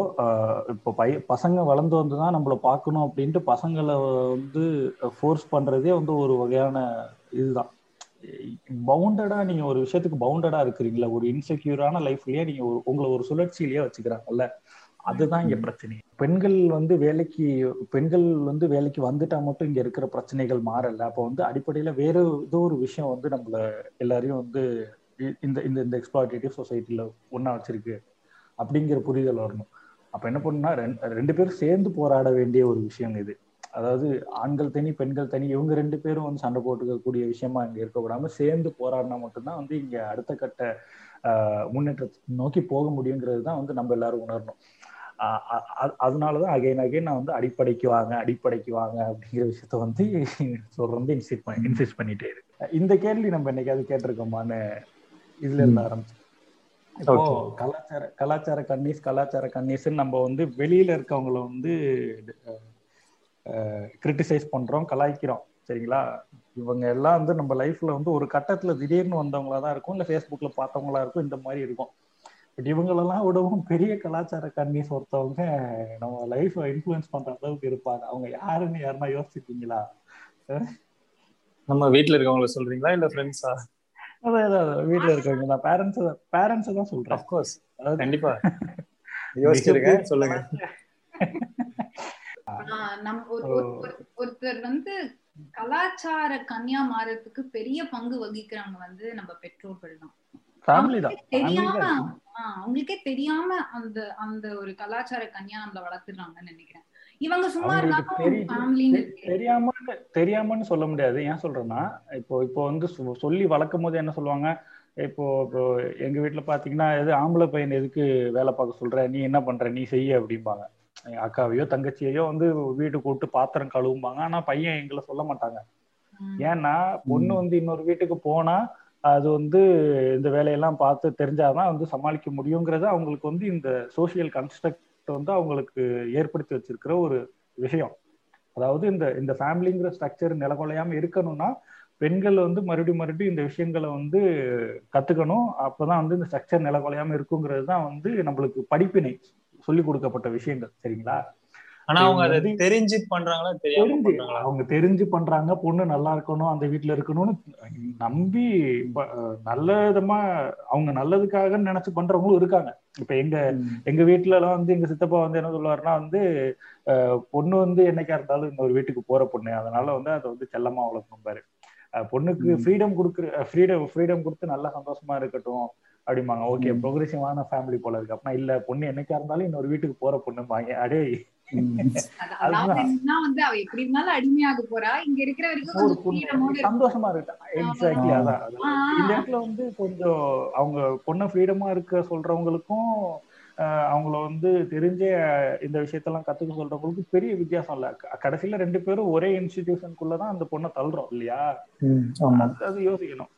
இப்போ பைய பசங்க வளர்ந்து வந்து தான் நம்மளை பார்க்கணும் அப்படின்ட்டு பசங்களை வந்து ஃபோர்ஸ் பண்றதே வந்து ஒரு வகையான இதுதான். பவுண்டடா நீங்க ஒரு விஷயத்துக்கு பவுண்டடா இருக்கிறீங்களா ஒரு இன்செக்யூரான லைஃப்லயே நீங்க ஒரு உங்களை ஒரு சுழற்சியிலேயே வச்சுக்கிறாங்கல்ல. அதுதான் இங்க பிரச்சனை. பெண்கள் வந்து வேலைக்கு பெண்கள் வந்து வேலைக்கு வந்துட்டா மட்டும் இங்க இருக்கிற பிரச்சனைகள் மாறல. அப்ப வந்து அடிப்படையில வேற ஏதோ ஒரு விஷயம் வந்து நம்மள எல்லாரையும் வந்து இந்த இந்த இந்த எக்ஸ்பிளாட்டேட்டிவ் சொசைட்டில ஒன்னா வச்சிருக்கு அப்படிங்கிற புரிதல் வரணும். அப்ப என்ன பண்ணுன்னா ரெண்டு பேரும் சேர்ந்து போராட வேண்டிய ஒரு விஷயம் இது. அதாவது ஆண்கள் தனி பெண்கள் தனி இவங்க ரெண்டு பேரும் வந்து சண்டை போட்டுக்கக்கூடிய விஷயமா இங்க இருக்கக்கூடாம சேர்ந்து போராடினா மட்டும்தான் வந்து இங்க அடுத்த கட்ட முன்னேற்றத்தை நோக்கி போக முடியுங்கிறது தான் வந்து நம்ம எல்லாரும் உணரணும். அதனாலதான் அகைன் அகைன் நான் வந்து அடிப்படைக்கு வாங்க அடிப்படைக்கு வாங்க அப்படிங்கிற விஷயத்த வந்து தொடர்ந்து இன்சிஸ்ட் பண்ணி இன்சிஸ்ட் பண்ணிட்டே இருக்கு. இந்த கேள்வி நம்ம என்னைக்காவது கேட்டிருக்கோமான்னு இதுல இருந்து ஆரம்பிச்சு இப்போ கலாச்சார கலாச்சார கன்னிஸ் கலாச்சார கன்னிஸ்ன்னு நம்ம வந்து வெளியில இருக்கவங்கள வந்து கிரிட்டிசைஸ் பண்றோம் கலாய்க்கிறோம். சரிங்களா? இவங்க எல்லாம் வந்து நம்ம லைஃப்ல வந்து ஒரு கட்டத்துல திடீர்னு வந்தவங்களா தான் இருக்கும் இல்ல ஃபேஸ்புக்ல பார்த்தவங்களா இருக்கும் இந்த மாதிரி இருக்கும். பட் இவங்களெல்லாம் விடவும் பெரிய கலாச்சார கன்னிஸ் ஒருத்தவங்க நம்ம லைஃப் இன்ஃபுளுன்ஸ் பண்ற அளவுக்கு இருப்பாங்க. அவங்க யாருன்னு யாருன்னா யோசிச்சிருக்கீங்களா? நம்ம வீட்டுல இருக்கவங்கள சொல்றீங்களா? இல்ல ஃப்ரெண்ட்ஸா அதான் வீட்டுல இருக்கவங்க தான். பேரண்ட்ஸ் பேரண்ட்ஸ் தான் சொல்றேன். அஃப்கோர்ஸ் கண்டிப்பா. *laughs* யோசிச்சிருக்கேன் சொல்லுங்க. ஒருத்தர் வந்து கலாச்சார கன்னியா மாறதுக்கு பெரிய பங்கு வகிக்கிறவங்க வந்து நம்ம பெற்றோர்கள் தான். ஃபேமிலி தான். தெரியாம அவங்களுக்கே தெரியாம அந்த அந்த ஒரு கலாச்சார கன்னியா நம்மள வளர்த்துறாங்கன்னு நினைக்கிறேன். இவங்க சும்மா தெரியாம தெரியாமன்னு சொல்ல முடியாது. ஏன் சொல்றேன்னா இப்போ இப்போ வந்து சொல்லி வளர்க்கும் போது என்ன சொல்லுவாங்க இப்போ இப்போ எங்க வீட்டுல பாத்தீங்கன்னா எது ஆம்பளை பையன் எதுக்கு வேலை பார்க்க சொல்ற? நீ என்ன பண்ற? நீ செய்ய அப்படிம்பாங்க. என் அக்காவையோ தங்கச்சியையோ வந்து வீட்டுக்கு கூப்பிட்டு பாத்திரம் கழுவும்பாங்க. ஆனா பையன் எங்களை சொல்ல மாட்டாங்க. ஏன்னா பொண்ணு வந்து இன்னொரு வீட்டுக்கு போனா அது வந்து இந்த வேலையெல்லாம் பார்த்து தெரிஞ்சாதான் வந்து சமாளிக்க முடியுங்கிறது அவங்களுக்கு வந்து இந்த சோசியல் கன்ஸ்ட்ரக்ட் வந்து அவங்களுக்கு ஏற்படுத்தி வச்சிருக்கிற ஒரு விஷயம். அதாவது இந்த இந்த ஃபேமிலிங்கிற ஸ்ட்ரக்சர் நிலகொலையாம இருக்கணும்னா பெண்கள் வந்து மறுபடியும் மறுபடியும் இந்த விஷயங்களை வந்து கத்துக்கணும். அப்பதான் வந்து இந்த ஸ்ட்ரக்சர் நிலகொலையாம இருக்குங்கிறது தான் வந்து நம்மளுக்கு படிப்பினை சொல்லி கொடுக்கப்பட்ட விஷயங்கள். சரிங்களா? ஆனா அவங்க அதை தெரிஞ்சு பண்றாங்களா தெரிஞ்சு அவங்க தெரிஞ்சு பண்றாங்க பொண்ணு நல்லா இருக்கணும் அந்த வீட்டுல இருக்கணும்னு நம்பி நல்ல விதமா அவங்க நல்லதுக்காக நினைச்சு பண்றவங்களும் இருக்காங்க. இப்ப எங்க எங்க வீட்டுல எல்லாம் வந்து எங்க சித்தப்பா வந்து என்ன சொல்லுவாருன்னா வந்து பொண்ணு வந்து என்னைக்கா இருந்தாலும் இன்னொரு வீட்டுக்கு போற பொண்ணு. அதனால வந்து அதை வந்து செல்லமா வளர்க்கணும் பாரு. பொண்ணுக்கு. ஃப்ரீடம் கொடுக்குற ஃப்ரீடம் ஃப்ரீடம் கொடுத்து நல்லா சந்தோஷமா இருக்கட்டும் அப்படிம்பாங்க. ஓகே. ப்ரோக்ரெசிவான ஃபேமிலி போல இருக்கு. அப்படின்னா இல்ல பொண்ணு என்னைக்கா இருந்தாலும் இன்னொரு வீட்டுக்கு போற பொண்ணும்பாங்க. அடே வந்து அவ எப்படி இருந்தாலும் அடிமையாக போறா. இங்க இருக்கிற வரைக்கும் ஒரு கொஞ்சம் பொண்ணு. freedom-ஓட இருக்கு. சந்தோஷமா இருக்கு. எக்ஸாக்ட்லி. அதான். இந்த இடத்துல வந்து கொஞ்சம் அவங்க பொண்ணை ஃப்ரீடமா இருக்க சொல்றவங்களுக்கும் ஆஹ், அவங்கள வந்து தெரிஞ்ச இந்த விஷயத்தெல்லாம் கத்துக்க சொல்றவங்களுக்கும் பெரிய வித்தியாசம் இல்ல. கடைசியில ரெண்டு பேரும் ஒரே இன்ஸ்டிடியூஷனுக்குள்ளதான் அந்த பொண்ணை தள்ளுறோம் இல்லையா? அது யோசிக்கணும்.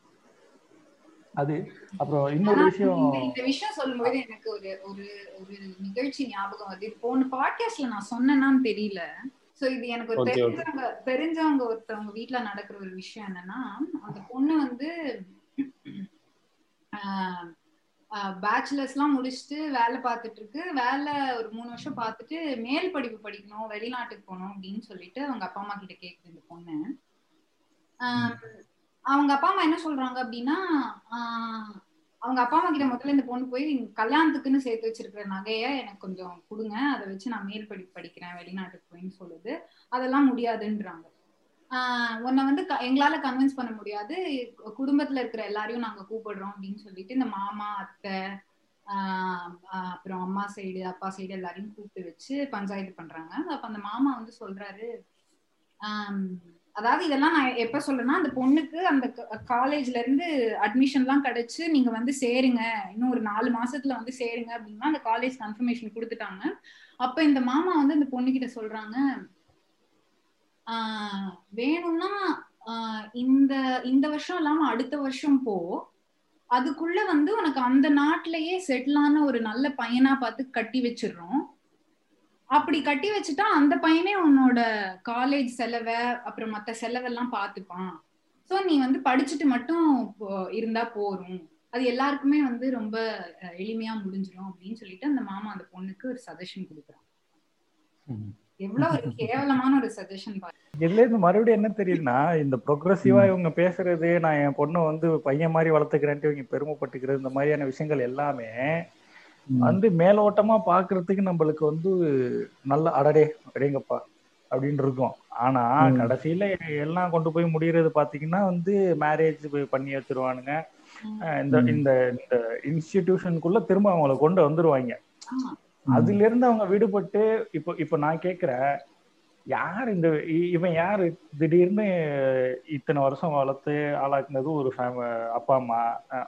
அது அப்புறம் இன்னொரு விஷயம் இந்த- விஷயம் சொல்லும்போது எனக்கு ஒரு ஒரு ஒரு நிகழ்ச்சி ஞாபகம் வருது. போன பாட்காஸ்ட்ல நான் சொன்னேனான்னு தெரியல. சோ இது எனக்கு ஒரு. தெரிஞ்சவங்க தெரிஞ்சவங்க ஒருத்தவங்க வீட்ல நடக்கிற ஒரு விஷயம் என்னன்னா அந்த பொண்ணு வந்து பேச்சுலர்ஸ் எல்லாம் முடிச்சுட்டு வேலை பார்த்துட்டு இருக்கு. வேலை ஒரு மூணு வருஷம் பார்த்துட்டு மேல் படிப்பு படிக்கணும் வெளிநாட்டுக்கு போகணும் அப்படின்னு சொல்லிட்டு அவங்க அப்பா அம்மா கிட்ட கேக்குது இந்த பொண்ணு. ஆஹ் அவங்க அப்பா அம்மா என்ன சொல்றாங்க அப்படின்னா அவங்க அப்பா அம்மா கிட்ட முதல்ல இந்த பொண்ணு போய் கல்யாணத்துக்குன்னு சேர்த்து வச்சிருக்கிற நகைய எனக்கு கொஞ்சம் கொடுங்க. அதை வச்சு நான் மேல் படி படிக்கிறேன் வெளிநாட்டுக்கு போயின்னு சொல்லுது. அதெல்லாம் முடியாதுன்றாங்க. உன்னை வந்து க- எங்களால கன்வின்ஸ் பண்ண முடியாது. குடும்பத்துல இருக்கிற எல்லாரையும் நாங்க கூப்பிடுறோம் அப்படின்னு சொல்லிட்டு இந்த மாமா அத்தை அப்புறம் அம்மா சைடு அப்பா சைடு எல்லாரையும் கூப்பிட்டு வச்சு பஞ்சாயத்து பண்றாங்க. அப்ப அந்த மாமா வந்து சொல்றாரு ஆஹ் அதாவது இதெல்லாம் நான் எப்ப சொல்றேன்னா அந்த பொண்ணுக்கு அந்த காலேஜ்ல இருந்து அட்மிஷன் எல்லாம் கிடைச்சு நீங்க வந்து சேருங்க. இன்னும் ஒரு நாலு மாசத்துல வந்து சேருங்க அப்படின்னா அந்த காலேஜ் கன்ஃபர்மேஷன் கொடுத்துட்டாங்க. அப்ப இந்த மாமா வந்து அந்த பொண்ணுகிட்ட சொல்றாங்க ஆஹ் வேணும்னா இந்த இந்த வருஷம் இல்லாம அடுத்த வருஷம் போ. அதுக்குள்ள வந்து உனக்கு அந்த நாட்டிலேயே செட்டில் ஆன ஒரு நல்ல பையனா பார்த்து கட்டி வச்சிடுறோம். அப்படி கட்டி வச்சுட்டா அந்த பையனே உன்னோட காலேஜ் செலவை அப்புறம் மத்த செலவெல்லாம் பார்த்துப்பான். சோ நீ வந்து படிச்சுட்டு மட்டும் இருந்தா போரும் அது எல்லாருக்குமே வந்து ரொம்ப எளிமையா முடிஞ்சிடும் அப்படின்னு சொல்லிட்டு அந்த மாமா அந்த பொண்ணுக்கு ஒரு சஜஷன் கொடுக்குறான். எவ்வளவு ஒரு கேவலமான ஒரு சஜஷன் பாரு இதுல இருந்து மறுபடியும் என்ன தெரியுதுன்னா இந்த ப்ரொக்ரஸிவா இவங்க பேசுறது நான் என் பொண்ணை வந்து பையன் மாதிரி வளர்த்துக்கிறேன்ட்டு இவங்க பெருமைப்பட்டுக்கிறது இந்த மாதிரியான விஷயங்கள் எல்லாமே வந்து மேலோட்டமா பாக்குறதுக்கு நம்மளுக்கு வந்து நல்ல அடடே அடேங்கப்பா அப்படின்னு இருக்கும். ஆனா. கடைசியில எல்லாம் கொண்டு போய் முடியறது பாத்தீங்கன்னா வந்து மேரேஜ் பண்ணி வச்சிருவானுங்க. இந்த. இந்த இந்த இன்ஸ்டிடியூஷனுக்குள்ள திரும்ப அவங்கள கொண்டு வந்துருவாங்க. அதுல இருந்து அவங்க விடுபட்டு இப்போ இப்போ நான் கேக்குறேன் யார் இந்த இவன் யாரு? திடீர்னு இத்தனை வருஷம் வளர்த்து ஆளாக்குனது ஒரு அப்பா அம்மா.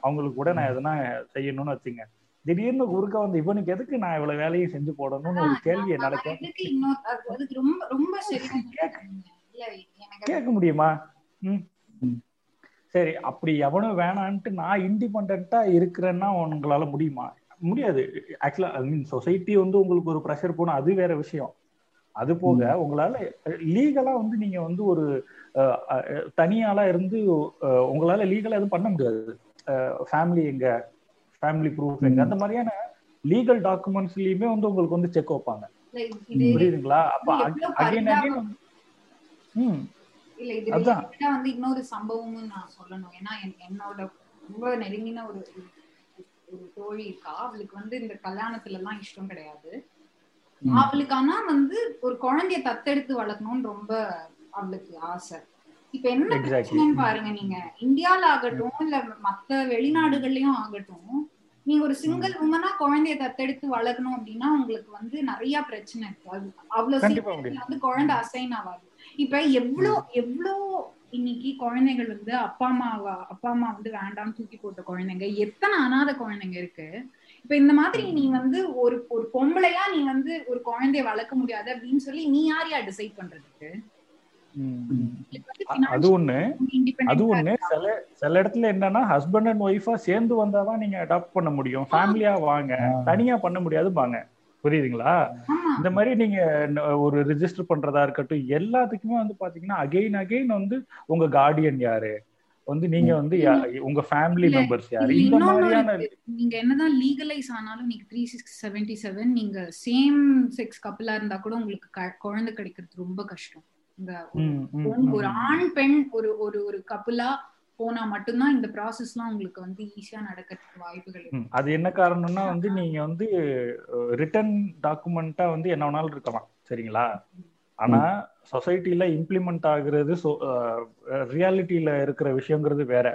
அவங்களுக்கு கூட நான் எதனா செய்யணும்னு வச்சுங்க. திடீர்னு குறுக்க வந்து இவனுக்கு எதுக்கு நான் இவ்வளவு வேலையும் செஞ்சு போடணும்னு ஒரு கேள்வி என்னால அது கேட்க எதுக்கு இன்னொரு அது- அதுக்கு ரொம்ப ரொம்ப சரியான *laughs* இல்ல எனக்கு அது- கேட்க முடியுமா. சரி அப்படி எவனும் வேணான்ட்டு நான் இண்டிபெண்டா இருக்கிறேன்னா உங்களால முடியுமா? முடியாது. ஆக்சுவலா ஐ மீன் சொசைட்டி வந்து உங்களுக்கு ஒரு ப்ரெஷர் போனா அது வேற விஷயம். அது போக உங்களால லீகலா வந்து நீங்க வந்து ஒரு தனியாளா இருந்து உங்களால லீகலா எதுவும் பண்ண முடியாது. ஃபேமிலி எங்க? ஃபேமிலி ப்ரூஃப் எங்க. அந்த மாதிரியான லீகல் டாக்குமெண்ட்ஸ்லயுமே வந்து உங்களுக்கு வந்து செக் வைப்பாங்க. இல்ல, இது புரியுதுங்களா? அப்ப அகைன். அகைன் ம். இல்ல இது வந்து இன்னொரு சம்பவமும் நான் சொல்லணும். ஏன்னா என்- என்னோட ரொம்ப நெருங்கின ஒரு ஒரு தோழி இருக்கா. அவளுக்கு வந்து இந்த கல்யாணத்துல எல்லாம் இஷ்டம் கிடையாது. அவளுக்கு ஆனா வந்து ஒரு குழந்தைய தத்தெடுத்து வளர்க்கணும்னு ரொம்ப அவளுக்கு ஆசை. இப்ப என்ன பிரச்சனைன்னு பாருங்க நீங்க. இந்தியால ஆகட்டும் இல்ல மத்த வெளிநாடுகள்லயும் ஆகட்டும் நீங்க ஒரு சிங்கிள் உமனா குழந்தைய தத்தெடுத்து வளர்க்கணும் அப்படின்னா உங்களுக்கு வந்து நிறைய பிரச்சனை இருக்கு அவ்வளவு முடியும். வந்து குழந்தை அசைன் ஆகாது. இப்ப எவ்வளோ எவ்வளோ இன்னைக்கு குழந்தைகள் வந்து அப்பா அம்மாவா அப்பா அம்மா வந்து வேண்டாம் தூக்கி போட்ட குழந்தைங்க எத்தனை அனாதை குழந்தைங்க இருக்கு? இப்ப இந்த மாதிரி நீ வந்து ஒரு ஒரு பொம்பளையா நீ வந்து ஒரு குழந்தைய வளர்க்க முடியாது அப்படின்னு சொல்லி நீ யாரையா டிசைட் பண்றதுக்கு? அது ஒண்ணு. அது ஒண்ணு. சில சில இடத்துல என்னன்னா ஹஸ்பண்ட் அண்ட் ஒய்ஃபா சேர்ந்து வந்தாதான் நீங்க அடாப்ட் பண்ண முடியும். ஃபேமிலியா வாங்க. தனியா பண்ண முடியாது வாங்க புரியுதுங்களா இந்த மாதிரி நீங்க ஒரு ரிஜிஸ்டர் பண்றதா இருக்கட்டும் எல்லாத்துக்குமே வந்து பாத்தீங்கன்னா அகைன் அகைன் வந்து உங்க கார்டியன் யாரு? வந்து நீங்க வந்து யா- உங்க ஃபேமிலி மெம்பர்ஸ் யாரு? இந்த மாதிரியான. நீங்க என்னதான் லீகலைஸ் ஆனாலும் நீங்க த்ரீ சிக்ஸ் செவன்டி செவன் நீங்க சேம் செக்ஸ் கப்பலா இருந்தா கூட உங்களுக்கு குழந்தை கிடைக்கிறது ரொம்ப கஷ்டம். இந்த ஒரு ஆண் பெண் ஒரு ஒரு ஒரு கப்பலா போனா மட்டும்தான் இந்த ப்ராசஸ்லாம் உங்களுக்கு வந்து ஈஸியா நடக்கிறதுக்கு வாய்ப்புகள். அது என்ன காரணம்னா வந்து நீங்க வந்து ரிட்டர்ன் டாக்குமெண்டா வந்து என்ன வேணாலும் இருக்கலாம் சரிங்களா? ஆனா சொசைட்டில இம்ப்ளிமெண்ட் ஆகுறது ரியாலிட்டியில இருக்கிற விஷயங்கிறது வேற.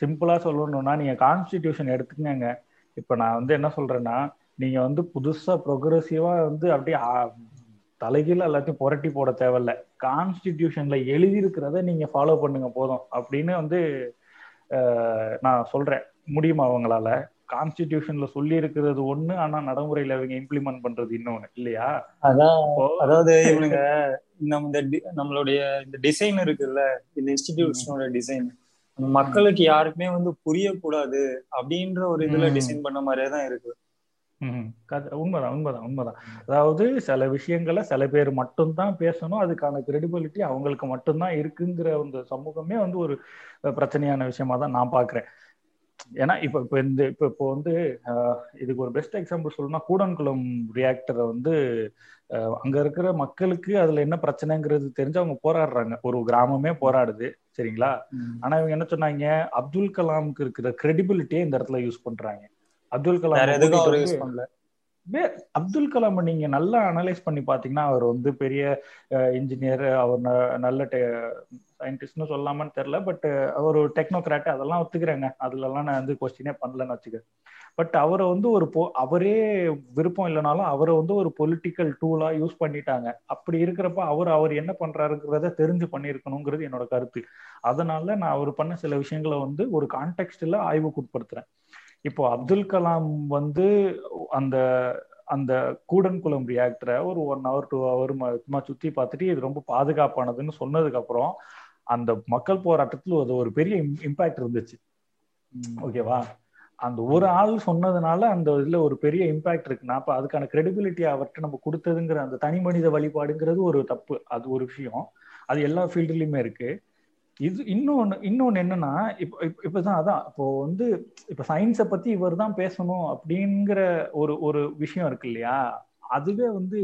சிம்பிளா சொல்லணும்னா நீங்க கான்ஸ்டிடியூஷன் எடுத்துக்கங்க. இப்ப நான் வந்து என்ன சொல்றேன்னா நீங்க வந்து புதுசா ப்ரொக்ரெசிவா வந்து அப்படியே தலைகீழ எல்லாத்தையும் புரட்டி போட தேவையில்ல. கான்ஸ்டிடியூஷன்ல எழுதி இருக்கிறத நீங்க ஃபாலோ பண்ணுங்க போதும். அப்படின்னு வந்து நான் சொல்றேன். முடியுமா அவங்களால கான்ஸ்டிடியூஷன்ல சொல்லி இருக்கிறது ஒண்ணு ஆனா நடைமுறையில இவங்க இம்ப்ளிமெண்ட் பண்றது இன்னொன்னு. இல்லையா? அதான் அதாவது இவனுங்க நம்ம இந்த நம்மளுடைய இந்த டிசைன் இருக்குல்ல இந்த இன்ஸ்டிடியூட்ஸோட டிசைன் மக்களுக்கு யாருக்குமே வந்து புரியக்கூடாது அப்படின்ற ஒரு இதுல. டிசைன் பண்ண மாதிரியே தான் இருக்கு. உண்மைதான் உண்மைதான் உண்மைதான். அதாவது சில விஷயங்களை சில பேர் மட்டும்தான் பேசணும் அதுக்கான கிரெடிபிலிட்டி அவங்களுக்கு மட்டும்தான் இருக்குங்கிற அந்த சமூகமே வந்து ஒரு பிரச்சனையான விஷயமா தான் நான் பாக்குறேன் ஏன்னா இப்ப இப்ப இந்த இப்ப இப்போ வந்து இதுக்கு ஒரு பெஸ்ட் எக்ஸாம்பிள் சொல்லணும்னா கூடன்குளம் ரியாக்டரை வந்து அங்க இருக்கிற மக்களுக்கு அதுல என்ன பிரச்சனைங்கிறது தெரிஞ்சு அவங்க போராடுறாங்க. ஒரு கிராமமே போராடுது சரிங்களா? ஆனா இவங்க என்ன சொன்னாங்க? அப்துல் கலாமுக்கு இருக்கிற கிரெடிபிலிட்டியே இந்த இடத்துல யூஸ் பண்றாங்க. அப்துல் கலாம் அப்துல் கலாம் நீங்க நல்லா அனலைஸ் பண்ணி பாத்தீங்கன்னா அவர் வந்து பெரிய இன்ஜினியர் அவர் நல்ல சயின்டிஸ்ட்னு சொல்லாமன்னு தெரியல பட் அவர் ஒரு டெக்னோகிராட் அதெல்லாம் ஒத்துக்கிறேங்க. அதுலலாம் நான் வந்து கொஸ்டினே பண்ணலன்னு வச்சுக்க பட் அவரை வந்து ஒரு பொ அவரே விருப்பம் இல்லைனாலும் அவரை வந்து ஒரு பொலிட்டிக்கல் டூலா யூஸ் பண்ணிட்டாங்க. அப்படி இருக்கிறப்ப அவர் அவர் என்ன பண்றாருங்கிறத தெரிஞ்சு பண்ணியிருக்கணுங்கிறது என்னோட கருத்து. அதனால நான் அவர் பண்ண சில விஷயங்களை வந்து ஒரு கான்டெக்ட்ல ஆய்வுக்கு உட்படுத்துறேன் இப்போ அப்துல் கலாம் வந்து அந்த அந்த கூடன்குளம் ரியாக்டரை ஒரு ஒன் ஹவர் டூ ஹவர் சும்மா சுத்தி பார்த்துட்டு இது ரொம்ப பாதுகாப்பானதுன்னு சொன்னதுக்கு அப்புறம் அந்த மக்கள் போராட்டத்தில் அது ஒரு பெரிய இம்பாக்ட் இருந்துச்சு. ஓகேவா? அந்த ஒரு ஆள் சொன்னதுனால அந்த இதுல ஒரு பெரிய இம்பாக்ட் இருக்குன்னா அப்ப அதுக்கான கிரெடிபிலிட்டி அவர்கிட்ட நம்ம கொடுத்ததுங்கிற அந்த தனி மனித வழிபாடுங்கிறது ஒரு தப்பு. அது ஒரு விஷயம். அது எல்லா ஃபீல்டுலயுமே இருக்கு. இது இன்னொன்னு இன்னொன்னு என்னன்னா இப்போ இப்ப- இப்பதான் அதான் இப்போ வந்து இப்ப சயின்ஸை பத்தி இவர் தான் பேசணும் அப்படிங்கிற ஒரு ஒரு விஷயம் இருக்கு இல்லையா? அதுவே வந்து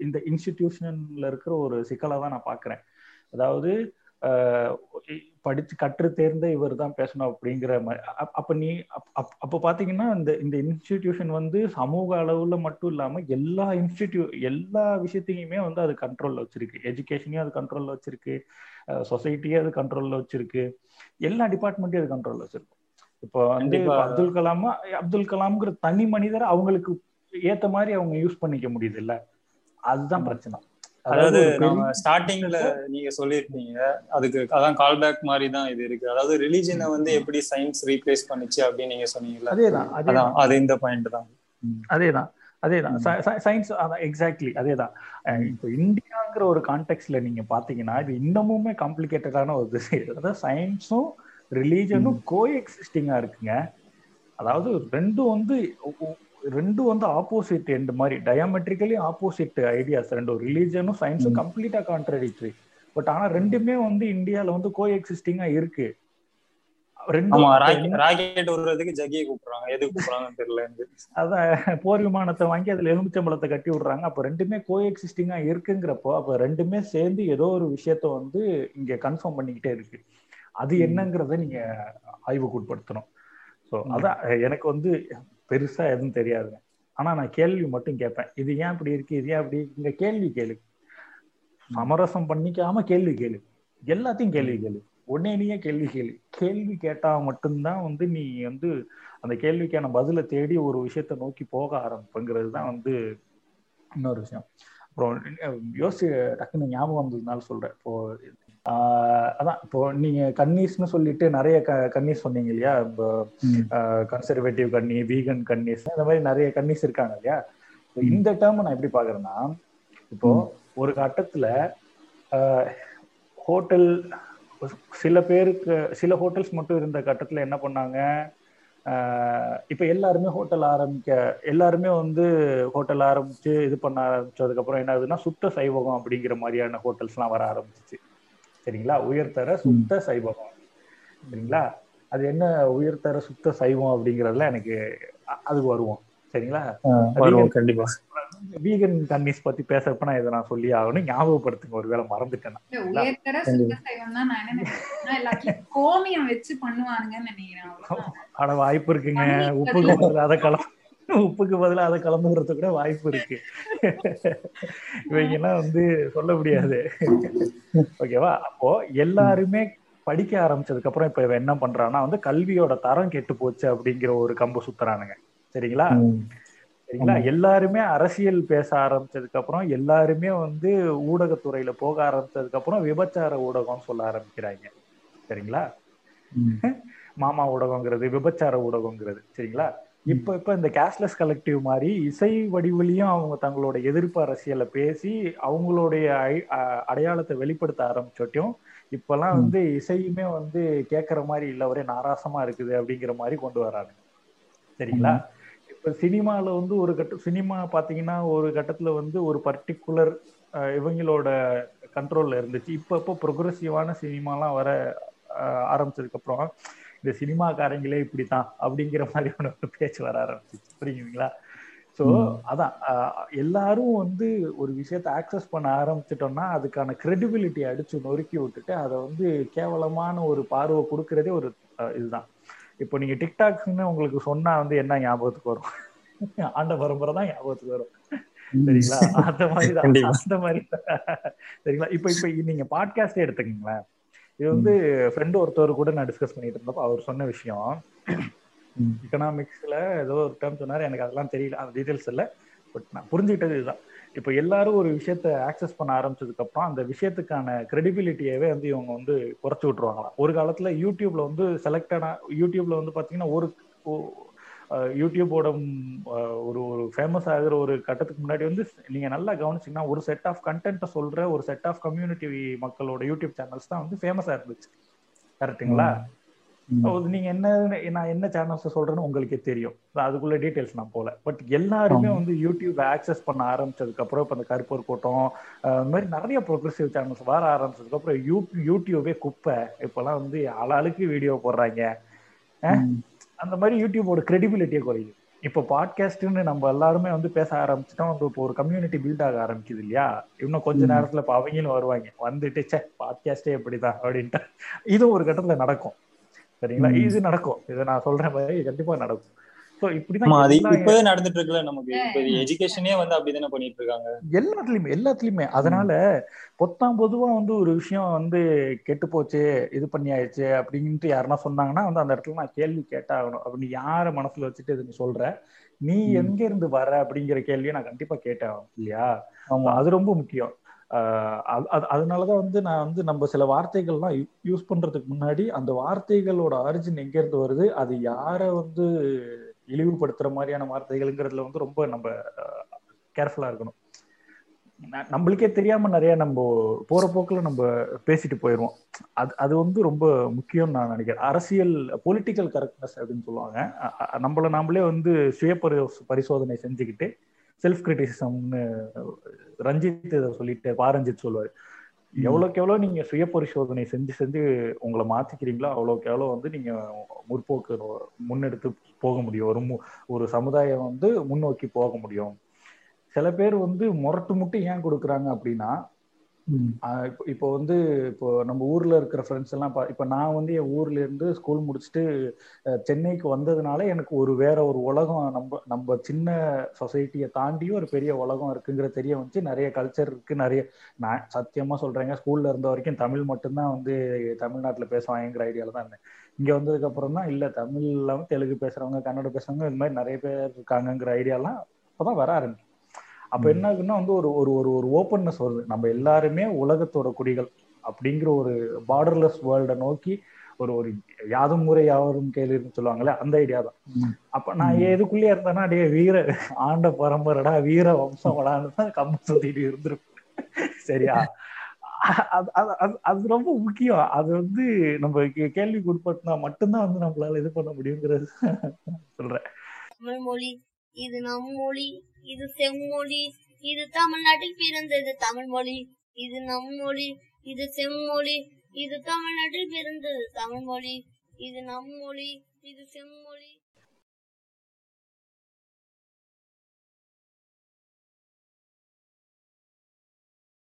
இந்த இன்ஸ்டிடியூஷன்ல இருக்கிற ஒரு சிக்கலை தான் நான் பாக்குறேன். அதாவது படிச்சு கற்று தேர்ந்த இவர் தான் பேசணும் அப்படிங்கிற அப்ப நீ அப்- அப்- அப்ப பாத்தீங்கன்னா இந்த இந்த இன்ஸ்டிடியூஷன் வந்து சமூக அளவுல மட்டும் இல்லாம எல்லா இன்ஸ்டிடியூ எல்லா விஷயத்தையுமே வந்து அது கண்ட்ரோல்ல வச்சிருக்கு. எஜுகேஷனையும் அது கண்ட்ரோல்ல வச்சிருக்கு. சொசைட்டியே அது கண்ட்ரோல்ல வச்சிருக்கு. எல்லா டிபார்ட்மெண்ட்டையும் அது கண்ட்ரோல்ல வச்சிருக்கு. இப்போ வந்து அப்துல் கலாம் அப்துல் கலாம்ங்கிற தனி மனிதரை அவங்களுக்கு ஏத்த மாதிரி அவங்க யூஸ் பண்ணிக்க முடியுது இல்ல அதுதான் பிரச்சனை. அதாவது நம்ம ஸ்டார்டிங்ல நீங்க சொல்லியிருப்பீங்க அதுக்கு அதான் கால் பேக் மாதிரி தான் இது இருக்கு. அதாவது ரிலீஜனை வந்து எப்படி சயின்ஸ் ரீப்ளேஸ் பண்ணுச்சு அப்படின்னு நீங்க சொன்னீங்கல்ல? அதேதான் அதே அதான் அது இந்த பாயிண்ட் தான். அதேதான் அதேதான். சயின்ஸ் அதான் எக்ஸாக்ட்லி அதேதான். இப்போ இந்தியாங்கிற ஒரு கான்டெக்ட்ல நீங்க பாத்தீங்கன்னா இது இன்னமுமே காம்ப்ளிகேட்டடான ஒரு அதாவது சயின்ஸும் ரிலீஜனும் கோ எக்ஸிஸ்டிங்கா இருக்குங்க. அதாவது ரெண்டும் வந்து ரெண்டும் வந்து ஆப்போசிட் எண்ட் மாதிரி. டயாமெட்ரிக்கலி ஆப்போசிட் ஐடியாஸ் ரெண்டும் ரிலீஜனும் சயின்ஸும் கம்ப்ளீட்டா கான்ட்ரடிக்டரி பட் ஆனா ரெண்டுமே வந்து இந்தியால வந்து கோ எக்ஸிஸ்டிங்கா இருக்கு. ராக்கெட் விடுறதுக்கு ஜகியை கூப்பிடுறாங்க. எது கூப்பிடுறாங்கன்னு தெரியல எனக்கு அதான் போர் விமானத்தை வாங்கி அதுல எலுமிச்சம்பழத்தை கட்டி விடுறாங்க. அப்ப ரெண்டுமே கோ எக்ஸிஸ்டிங்கா இருக்குங்கிறப்போ அப்ப ரெண்டுமே சேர்ந்து ஏதோ ஒரு விஷயத்த வந்து இங்க கன்ஃபார்ம் பண்ணிக்கிட்டே இருக்கு. அது என்னங்கிறத நீங்க ஆய்வுக்கு உட்படுத்தணும் ஸோ அதான் எனக்கு வந்து பெருசா எதுவும் தெரியாதுங்க. ஆனா நான் கேள்வி மட்டும் கேட்பேன். இது ஏன் இப்படி இருக்கு? இது ஏன் இப்படி இங்க கேள்வி கேளு. சமரசம் பண்ணிக்காம கேள்வி கேளு. எல்லாத்தையும் கேள்வி கேளு. உடனே நீயே கேள்வி கேளு. கேள்வி கேட்டா மட்டும்தான் வந்து நீ வந்து அந்த கேள்விக்கான பதிலை தேடி ஒரு விஷயத்த நோக்கி போக ஆரம்பிப்புங்கிறது தான் வந்து இன்னொரு விஷயம். அப்புறம் யோசி டக்குன்னு ஞாபகம் வந்ததுனால சொல்றேன். இப்போ அதான் இப்போ நீங்க கன்னீஸ்னு சொல்லிட்டு நிறைய க கன்னீஸ் சொன்னீங்க இல்லையா? கன்சர்வேட்டிவ் கன்னி வீகன் கன்னீஸ் இந்த மாதிரி நிறைய கன்னீஸ் இருக்காங்க இல்லையா? இந்த டேர்ம் நான் எப்படி பாக்குறேன்னா இப்போ ஒரு கட்டத்துல ஹோட்டல் சில பேருக்கு சில ஹோட்டல்ஸ் மட்டும் இருந்த கட்டத்துல என்ன பண்ணாங்க? இப்ப எல்லாருமே ஹோட்டல் ஆரம்பிக்க எல்லாருமே வந்து ஹோட்டல் ஆரம்பிச்சு இது பண்ண ஆரம்பிச்சதுக்கு அப்புறம் என்ன ஆகுதுன்னா சுத்த சைவகம் அப்படிங்கிற மாதிரியான ஹோட்டல்ஸ் எல்லாம் வர ஆரம்பிச்சிச்சு. சரிங்களா? உயர்தர சுத்த சைவகம் சரிங்களா? அது என்ன உயர்தர சுத்த சைவம் அப்படிங்கறதுல எனக்கு அதுக்கு வருவோம். சரிங்களா? கண்டிப்பா. வீகன் கன்னிஸ் பத்தி பேசப்ப நான் இதை நான் சொல்லி ஆகணும். ஞாபகப்படுத்துங்க ஒருவேளை மறந்துட்டேன் உயர்தர சுத்த சைவம் தான் நான் என்ன நினைக்கிறேன் கோமியம் வச்சு பண்ணுவாங்கன்னு நினைக்கிறேன். அட வாய்ப்பு இருக்குங்க. உப்புக்கு பதில் அதை கலந்து உப்புக்கு பதிலாக அதை கலந்துக்கிறது கூட வாய்ப்பு இருக்கு. இவங்க எல்லாம் வந்து சொல்ல முடியாது. ஓகேவா அப்போ எல்லாருமே படிக்க ஆரம்பிச்சதுக்கு அப்புறம் இப்ப இவன் என்ன பண்றான்னா வந்து கல்வியோட தரம் கெட்டு போச்சு அப்படிங்கிற ஒரு கம்பு சுத்துறானுங்க. சரிங்களா? சரிங்களா? எல்லாருமே அரசியல் பேச ஆரம்பிச்சதுக்கு அப்புறம் எல்லாருமே வந்து ஊடகத்துறையில போக ஆரம்பிச்சதுக்கு அப்புறம் விபச்சார ஊடகம் சொல்ல ஆரம்பிக்கிறாங்க. சரிங்களா? மாமா ஊடகங்கிறது விபச்சார ஊடகங்கிறது. சரிங்களா? இப்ப இப்ப இந்த கேஷ்லெஸ் கலெக்டிவ் மாதிரி இசை வடிவிலையும் அவங்க தங்களோட எதிர்ப்பு அரசியலை பேசி அவங்களுடைய அடையாளத்தை வெளிப்படுத்த ஆரம்பிச்சோட்டையும் இப்பெல்லாம் வந்து இசையுமே வந்து கேட்கற மாதிரி இல்ல ஒரே நாராசமா இருக்குது அப்படிங்கிற மாதிரி கொண்டு வராங்க. சரிங்களா? இப்ப சினிமால வந்து ஒரு கட்ட சினிமா பாத்தீங்கன்னா ஒரு கட்டத்துல வந்து ஒரு பர்டிகுலர் இவங்களோட கண்ட்ரோல்ல இருந்துச்சு. இப்ப இப்போ ப்ரொக்ரெசிவான சினிமாலாம் வர ஆரம்பிச்சதுக்கு அப்புறம் இந்த சினிமாக்காரங்களே இப்படித்தான் அப்படிங்கிற மாதிரியான ஒரு பேச்சு வர ஆரம்பிச்சிச்சு. புரியுங்களா ஸோ அதான் எல்லாரும் வந்து ஒரு விஷயத்த ஆக்சஸ் பண்ண ஆரம்பிச்சிட்டோம்னா அதுக்கான கிரெடிபிலிட்டி அடிச்சு நொறுக்கி விட்டுட்டு அதை வந்து கேவலமான ஒரு பார்வை கொடுக்கறதே ஒரு இதுதான். இப்போ நீங்க டிக்டாக்னு உங்களுக்கு சொன்னா வந்து என்ன ஞாபகத்துக்கு வரும்? ஆண்ட பரம்பரை தான் ஞாபகத்துக்கு வரும். சரிங்களா? அந்த மாதிரி தான். அந்த மாதிரி சரிங்களா? இப்ப இப்ப நீங்க பாட்காஸ்டே எடுத்துக்கீங்களேன். இது வந்து ஃப்ரெண்டு ஒருத்தவர் கூட நான் டிஸ்கஸ் பண்ணிட்டு இருந்தப்போ அவர் சொன்ன விஷயம். எக்கனாமிக்ஸ்ல ஏதோ ஒரு டேர்ம் சொன்னாரு. எனக்கு அதெல்லாம் தெரியல. அந்த டீட்டெயில்ஸ் இல்லை. பட் நான் புரிஞ்சுக்கிட்டது இதுதான். இப்போ எல்லாரும் ஒரு விஷயத்த ஆக்சஸ் பண்ண ஆரம்பிச்சதுக்கு அப்புறம் அந்த விஷயத்துக்கான கிரெடிபிலிட்டியவே வந்து இவங்க வந்து குறைச்சு விட்டுருவாங்களாம். ஒரு காலத்துல யூடியூப்ல வந்து செலக்டடா யூடியூப்ல வந்து பாத்தீங்கன்னா ஒரு யூடியூபோட ஒரு ஒரு ஃபேமஸ் ஆகுற ஒரு கட்டத்துக்கு முன்னாடி வந்து நீங்க நல்லா கவனிச்சீங்கன்னா ஒரு செட் ஆஃப் கண்டென்ட்டை சொல்ற ஒரு செட் ஆஃப் கம்யூனிட்டி மக்களோட யூடியூப் சேனல்ஸ் தான் வந்து ஃபேமஸா இருந்துச்சு. கரெக்டுங்களா நீங்க என்ன நான் என்ன சேனல்ஸ் சொல்றேன்னு உங்களுக்கே தெரியும். அதுக்குள்ள டீடைல்ஸ் நான் போல. பட் எல்லாருமே வந்து யூடியூப் ஆக்சஸ் பண்ண ஆரம்பிச்சதுக்கு அப்புறம் இப்ப இந்த கருப்பூர் கூட்டம் இந்த மாதிரி நிறைய ப்ரோக்ரஸிவ் சேனல்ஸ் வர ஆரம்பிச்சதுக்கு அப்புறம் யூ யூடியூபே குப்பை. இப்பெல்லாம் வந்து ஆளாளுக்கு வீடியோ போடுறாங்க. அந்த மாதிரி யூடியூபோட கிரெடிபிலிட்டியே குறையுது. இப்போ பாட்காஸ்ட்னு நம்ம எல்லாருமே வந்து பேச ஆரம்பிச்சிட்டோம். வந்து இப்போ ஒரு கம்யூனிட்டி பில்ட் ஆக ஆரம்பிக்குது இல்லையா? இன்னும் கொஞ்ச நேரத்துல இப்போ அவங்களும் வருவாங்க. வந்துட்டு சே பாட்காஸ்டே எப்படிதான் அப்படின்ட்டு. *laughs* இதுவும் ஒரு கட்டத்துல நடக்கும். சரிங்களா? இது நடக்கும். இதை நான் சொல்ற மாதிரி கண்டிப்பா நடக்கும். இப்பவே நடந்துட்டு இருக்குல்ல நமக்கு. எஜுகேஷனே வந்து அப்படிதானே பண்ணிட்டு இருக்காங்க எல்லாத்துலயுமே எல்லாத்துலயுமே. அதனால பொத்தாம் பொதுவா வந்து ஒரு விஷயம் வந்து கெட்டு போச்சு இது பண்ணி ஆயிடுச்சு அப்படின்ட்டு யாருன்னா சொன்னாங்கன்னா வந்து அந்த இடத்துல நான் கேள்வி கேட்டாகணும். அப்படி யார மனசுல வச்சுட்டு இது நீ சொல்ற? நீ எங்க இருந்து வர அப்படிங்கிற கேள்வியை நான் கண்டிப்பா கேட்டாகணும் இல்லையா? அது ரொம்ப முக்கியம். அதனாலதான் வந்து நான் வந்து நம்ம சில வார்த்தைகள்லாம் யூஸ் பண்றதுக்கு முன்னாடி அந்த வார்த்தைகளோட ஆரிஜின் எங்க இருந்து வருது? அது யார வந்து இழிவுபடுத்துற மாதிரியான வார்த்தைகள்ங்கிறதுல வந்து ரொம்ப நம்ம கேர்ஃபுல்லா இருக்கணும். நம்மளுக்கே தெரியாம நிறைய நம்ம போற போக்குல நம்ம பேசிட்டு போயிடுவோம். அது அது வந்து ரொம்ப முக்கியம் நான் நினைக்கிறேன். அரசியல் பொலிட்டிக்கல் கரெக்ட்னஸ் அப்படின்னு சொல்லுவாங்க. நம்மள நாமளே வந்து சுய பரிசோதனை செஞ்சுக்கிட்டு செல்ஃப் கிரிட்டிசிசம்னு ரஞ்சித் இதை சொல்லிட்டு பாரஞ்சித் சொல்லுவாரு எவ்வளோக்கு எவ்வளோ நீங்க சுய பரிசோதனை செஞ்சு செஞ்சு உங்களை மாத்திக்கிறீங்களோ அவ்வளோக்கு எவ்வளோ வந்து நீங்க முற்போக்கு முன்னெடுத்து போக முடியும். ஒரு ஒரு சமுதாயம் வந்து முன்னோக்கி போக முடியும். சில பேர் வந்து முரட்டு முட்டு ஏன் கொடுக்குறாங்க அப்படின்னா இப்போ வந்து இப்போ நம்ம ஊர்ல இருக்கிற ஃப்ரெண்ட்ஸ் எல்லாம் இப்போ நான் வந்து என் ஊர்ல இருந்து ஸ்கூல் முடிச்சுட்டு சென்னைக்கு வந்ததுனால எனக்கு ஒரு வேற ஒரு உலகம் நம்ம நம்ம சின்ன சொசைட்டியை தாண்டியும் ஒரு பெரிய உலகம் இருக்குங்கிற தெரிய வந்துச்சு. நிறைய கல்ச்சர் இருக்கு நிறைய நான் சத்தியமா சொல்றேங்க ஸ்கூல்ல இருந்த வரைக்கும் தமிழ் மட்டும்தான் வந்து தமிழ்நாட்டுல பேசுவாங்கிற ஐடியால தான் இருந்தேன். இங்க வந்ததுக்கு அப்புறம் தான் இல்ல தமிழ் இல்லாம தெலுங்கு பேசுறவங்க கன்னடம் பேசுறவங்க இது மாதிரி நிறைய பேர் இருக்காங்கங்கிற ஐடியாலாம் அப்பதான் வர ஆரம்பிச்சு. அப்ப என்ன ஆகுன்னா வந்து ஒரு ஒரு ஒரு ஒரு ஓப்பன்னஸ் வருது. நம்ம எல்லாருமே உலகத்தோட குடிகள் அப்படிங்கிற ஒரு பார்டர்லெஸ் வேர்ல்டை நோக்கி ஒரு ஒரு யாதும் முறை யாவரும் கேள்வின்னு சொல்லுவாங்கல்ல அந்த ஐடியா தான். அப்ப நான் எதுக்குள்ளே இருந்தேன்னா அடே வீர ஆண்ட பரம்பரடா வீர வம்சமடான்னு தான் கம்பு சுத்திட்டு இருந்திருப்பேன். சரியா? அது அது- அது அது ரொம்ப முக்கியம். அது வந்து நம்ம கே- கேள்விக்கு உட்பட்டுனா மட்டும்தான் வந்து நம்மளால இது பண்ண முடியுங்கிறது சொல்றேன். தமிழ் மொழி இது நம் மொழி இது செம்மொழி இது தமிழ்நாட்டில் பிறந்தது தமிழ் மொழி இது நம் மொழி இது செம்மொழி இது தமிழ்நாட்டில் பிறந்தது தமிழ் மொழி இது நம் மொழி இது செம்மொழி.